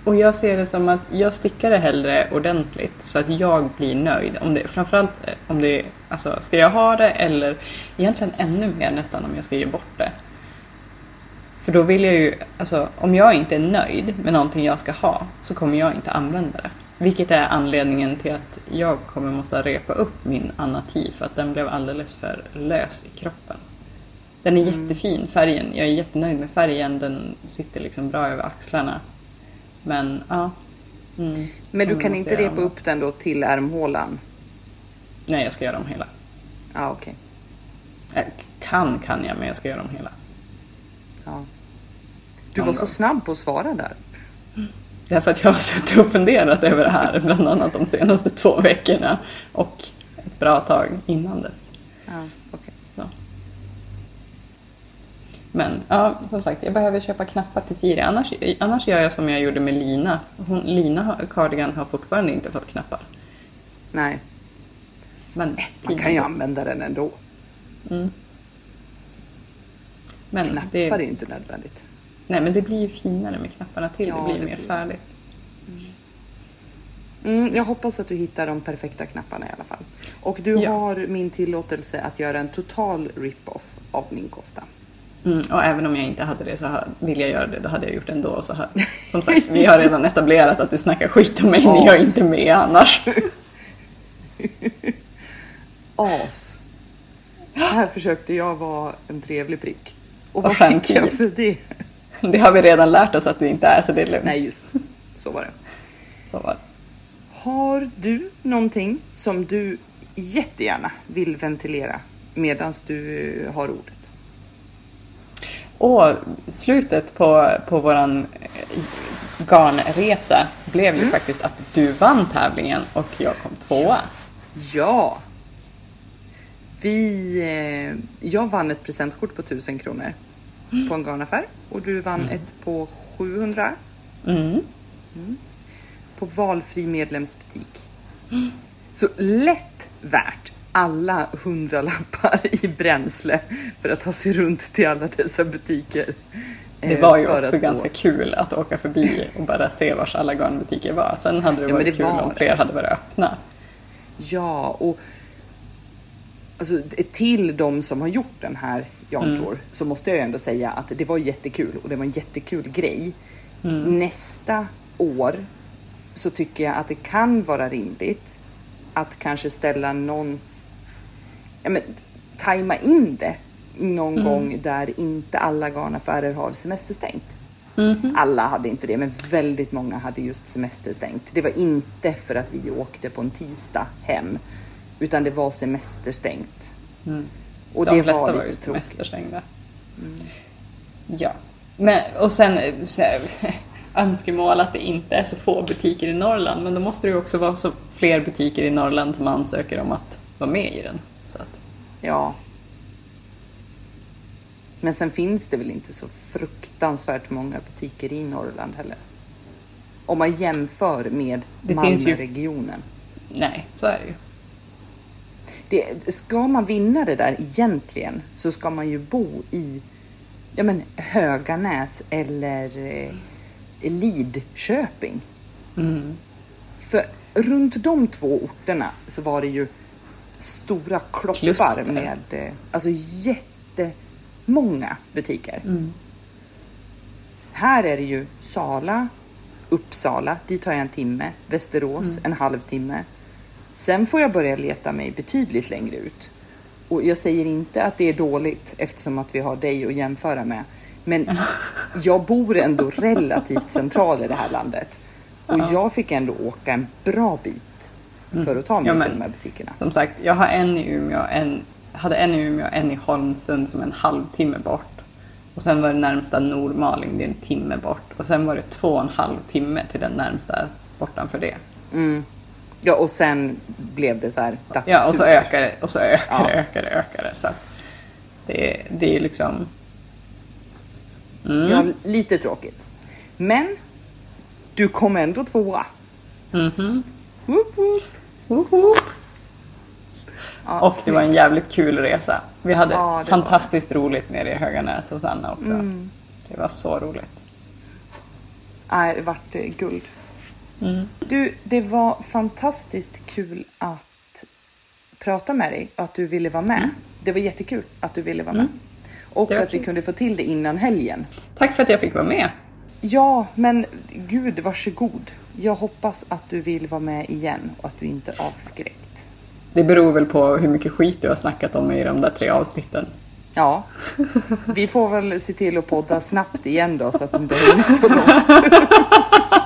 B: Och jag ser det som att jag stickar det hellre ordentligt så att jag blir nöjd. Om det, framförallt eh, om det alltså ska jag ha det eller egentligen ännu mer nästan om jag ska ge bort det. För då vill jag ju, alltså om jag inte är nöjd med någonting jag ska ha så kommer jag inte använda det. Vilket är anledningen till att jag kommer måste repa upp min Anati för att den blev alldeles för lös i kroppen. Den är jättefin, färgen. Jag är jättenöjd med färgen. Den sitter liksom bra över axlarna. Men ja. Mm.
A: Men du kan inte repa
B: om
A: upp den då till ärmhålan?
B: Nej, jag ska göra dem hela.
A: Ja, okej.
B: Eh, Kan kan jag, men jag ska göra dem hela.
A: Ja. Du var så snabb på att svara där.
B: Därför att jag har suttit och funderat över det här bland annat de senaste två veckorna och ett bra tag innan dess.
A: Ja, okej.
B: Så. Men ja, som sagt, jag behöver köpa knappar till Siri. Annars, annars gör jag som jag gjorde med Lina. Hon, Lina Cardigan har fortfarande inte fått knappar.
A: Nej,
B: Men,
A: man
B: fina.
A: kan ju använda den ändå.
B: men
A: Knappar
B: det,
A: är inte nödvändigt.
B: Nej, men det blir ju finare med knapparna till.
A: Ja,
B: det blir
A: det
B: mer
A: blir-
B: färdigt.
A: Mm, jag hoppas att du hittar de perfekta knapparna i alla fall. Och du
B: Ja.
A: har min tillåtelse att göra en total rip-off av min kofta.
B: Mm, och även om jag inte hade det så vill jag göra det, då hade jag gjort det ändå. Så ha- som sagt, vi har redan etablerat att du snackar skit om mig när jag
A: As.
B: inte är med annars.
A: As. Här försökte jag vara en trevlig prick. Och
B: Och
A: vad fick
B: gentil.
A: jag för det?
B: Det har vi redan lärt oss att du inte är, så det är lugnt.
A: Nej, just så var det.
B: Så var det.
A: Har du någonting som du jättegärna vill ventilera medan du har ordet?
B: Och slutet på, på våran eh, garnresa blev ju faktiskt att du vann tävlingen och jag kom tvåa.
A: Ja! Vi, eh, jag vann ett presentkort på 1000 kronor på en garnaffär och du vann ett på 700
B: Mm.
A: på valfri medlemsbutik. Så lätt värt alla hundralappar i bränsle för att ta sig runt till alla dessa butiker.
B: Det
A: Eh,
B: var ju
A: för
B: också ganska kul att åka förbi och bara se vars alla garnbutiker var. Sen hade det
A: Ja,
B: varit
A: det
B: kul
A: var
B: om
A: det.
B: fler hade varit öppna.
A: Ja, och alltså, till de som har gjort den här
B: Mm.
A: Tour så måste jag ändå säga att det var jättekul och det var en jättekul grej.
B: Mm.
A: Nästa år så tycker jag att det kan vara rimligt att kanske ställa någon, ja men tajma in det någon
B: Mm.
A: gång där inte alla garnaffärer har semesterstängt.
B: Mhm.
A: Alla hade inte det, men väldigt många hade just semesterstängt. Det var inte för att vi åkte på en tisdag hem, utan det var semesterstängt. Och
B: De
A: det
B: flesta
A: var
B: var ju semesterstängda. Ja. Men, och sen så här, önskemål att det inte är så få butiker i Norrland. Men då måste det ju också vara så fler butiker i Norrland som ansöker om att vara med i den.
A: Ja. Men sen finns det väl inte så fruktansvärt många butiker i Norrland heller. Om man jämför med
B: finns ju-
A: Malmöregionen.
B: nej, så är det ju.
A: Det, ska man vinna det där egentligen så ska man ju bo i ja men, Höganäs eller eh, Lidköping.
B: Mm.
A: För runt de två orterna så var det ju stora kloppar
B: Kluster.
A: med eh, alltså jättemånga butiker.
B: Mm.
A: Här är det ju Sala, Uppsala, dit har jag en timme, Västerås
B: Mm.
A: en halvtimme. Sen får jag börja leta mig betydligt längre ut. Och jag säger inte att det är dåligt eftersom att vi har dig att jämföra med. Men jag bor ändå relativt central i det här landet. Och jag fick ändå åka en bra bit för att ta mig
B: Mm. Ja,
A: till de här butikerna.
B: Som sagt, jag har en i Umeå, en, hade en i Umeå, en i Holmsund som är en halvtimme bort. Och sen var det närmsta Nordmaling, det är en timme bort. Och sen var det två och en halv timme till den närmsta bortanför det.
A: Mm. Ja, och sen blev det så här dagstur.
B: Ja, och så ökar det, och så ökar
A: Ja.
B: det, ökar det, ökar det. Så det, det är liksom... Mm.
A: Ja, lite tråkigt. Men du kom ändå tvåa.
B: Mhm.
A: Woop, woop.
B: Woho!
A: Ja,
B: Och det var en jävligt kul resa. Vi hade
A: Ja,
B: fantastiskt roligt nere i Höganäs hos Anna också.
A: Mm.
B: Det var så roligt.
A: Nej, det vart eh, guld.
B: Mm.
A: Du, det var fantastiskt kul att prata med dig och att du ville vara med. Det var jättekul att du ville vara med. Och
B: Mm. Var
A: att vi
B: kul.
A: kunde få till det innan helgen.
B: Tack för att jag fick vara med.
A: Ja, men gud varsågod. Jag hoppas att du vill vara med igen och att du inte är avskräckt.
B: Det beror väl på hur mycket skit du har snackat om i de där tre avsnitten.
A: Ja, vi får väl se till att podda snabbt igen då så att det inte har hunnit så långt.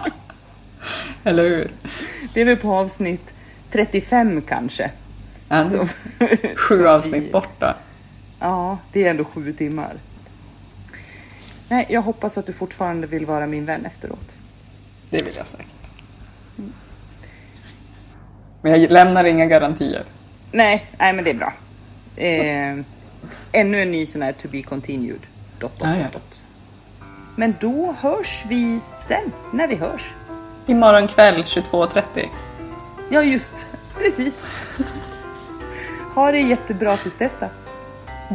B: Eller hur?
A: Det är väl på avsnitt 35 kanske.
B: Ja,
A: Så-
B: Sju
A: så
B: avsnitt
A: vi-
B: bort då.
A: Ja, det är ändå sju timmar. Nej, jag hoppas att du fortfarande vill vara min vän efteråt.
B: Det vill jag säkert. Men jag lämnar inga garantier.
A: Nej, nej men det är bra. Eh, ännu en ny sån här to be continued. Dot, dot,
B: Ja, ja.
A: dot. Men då hörs vi sen, när vi hörs.
B: Imorgon kväll 22.30.
A: Ja, just precis. Ha det jättebra tills dess då.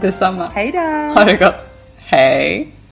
B: Detsamma.
A: Hej då!
B: Ha det gott. Hej!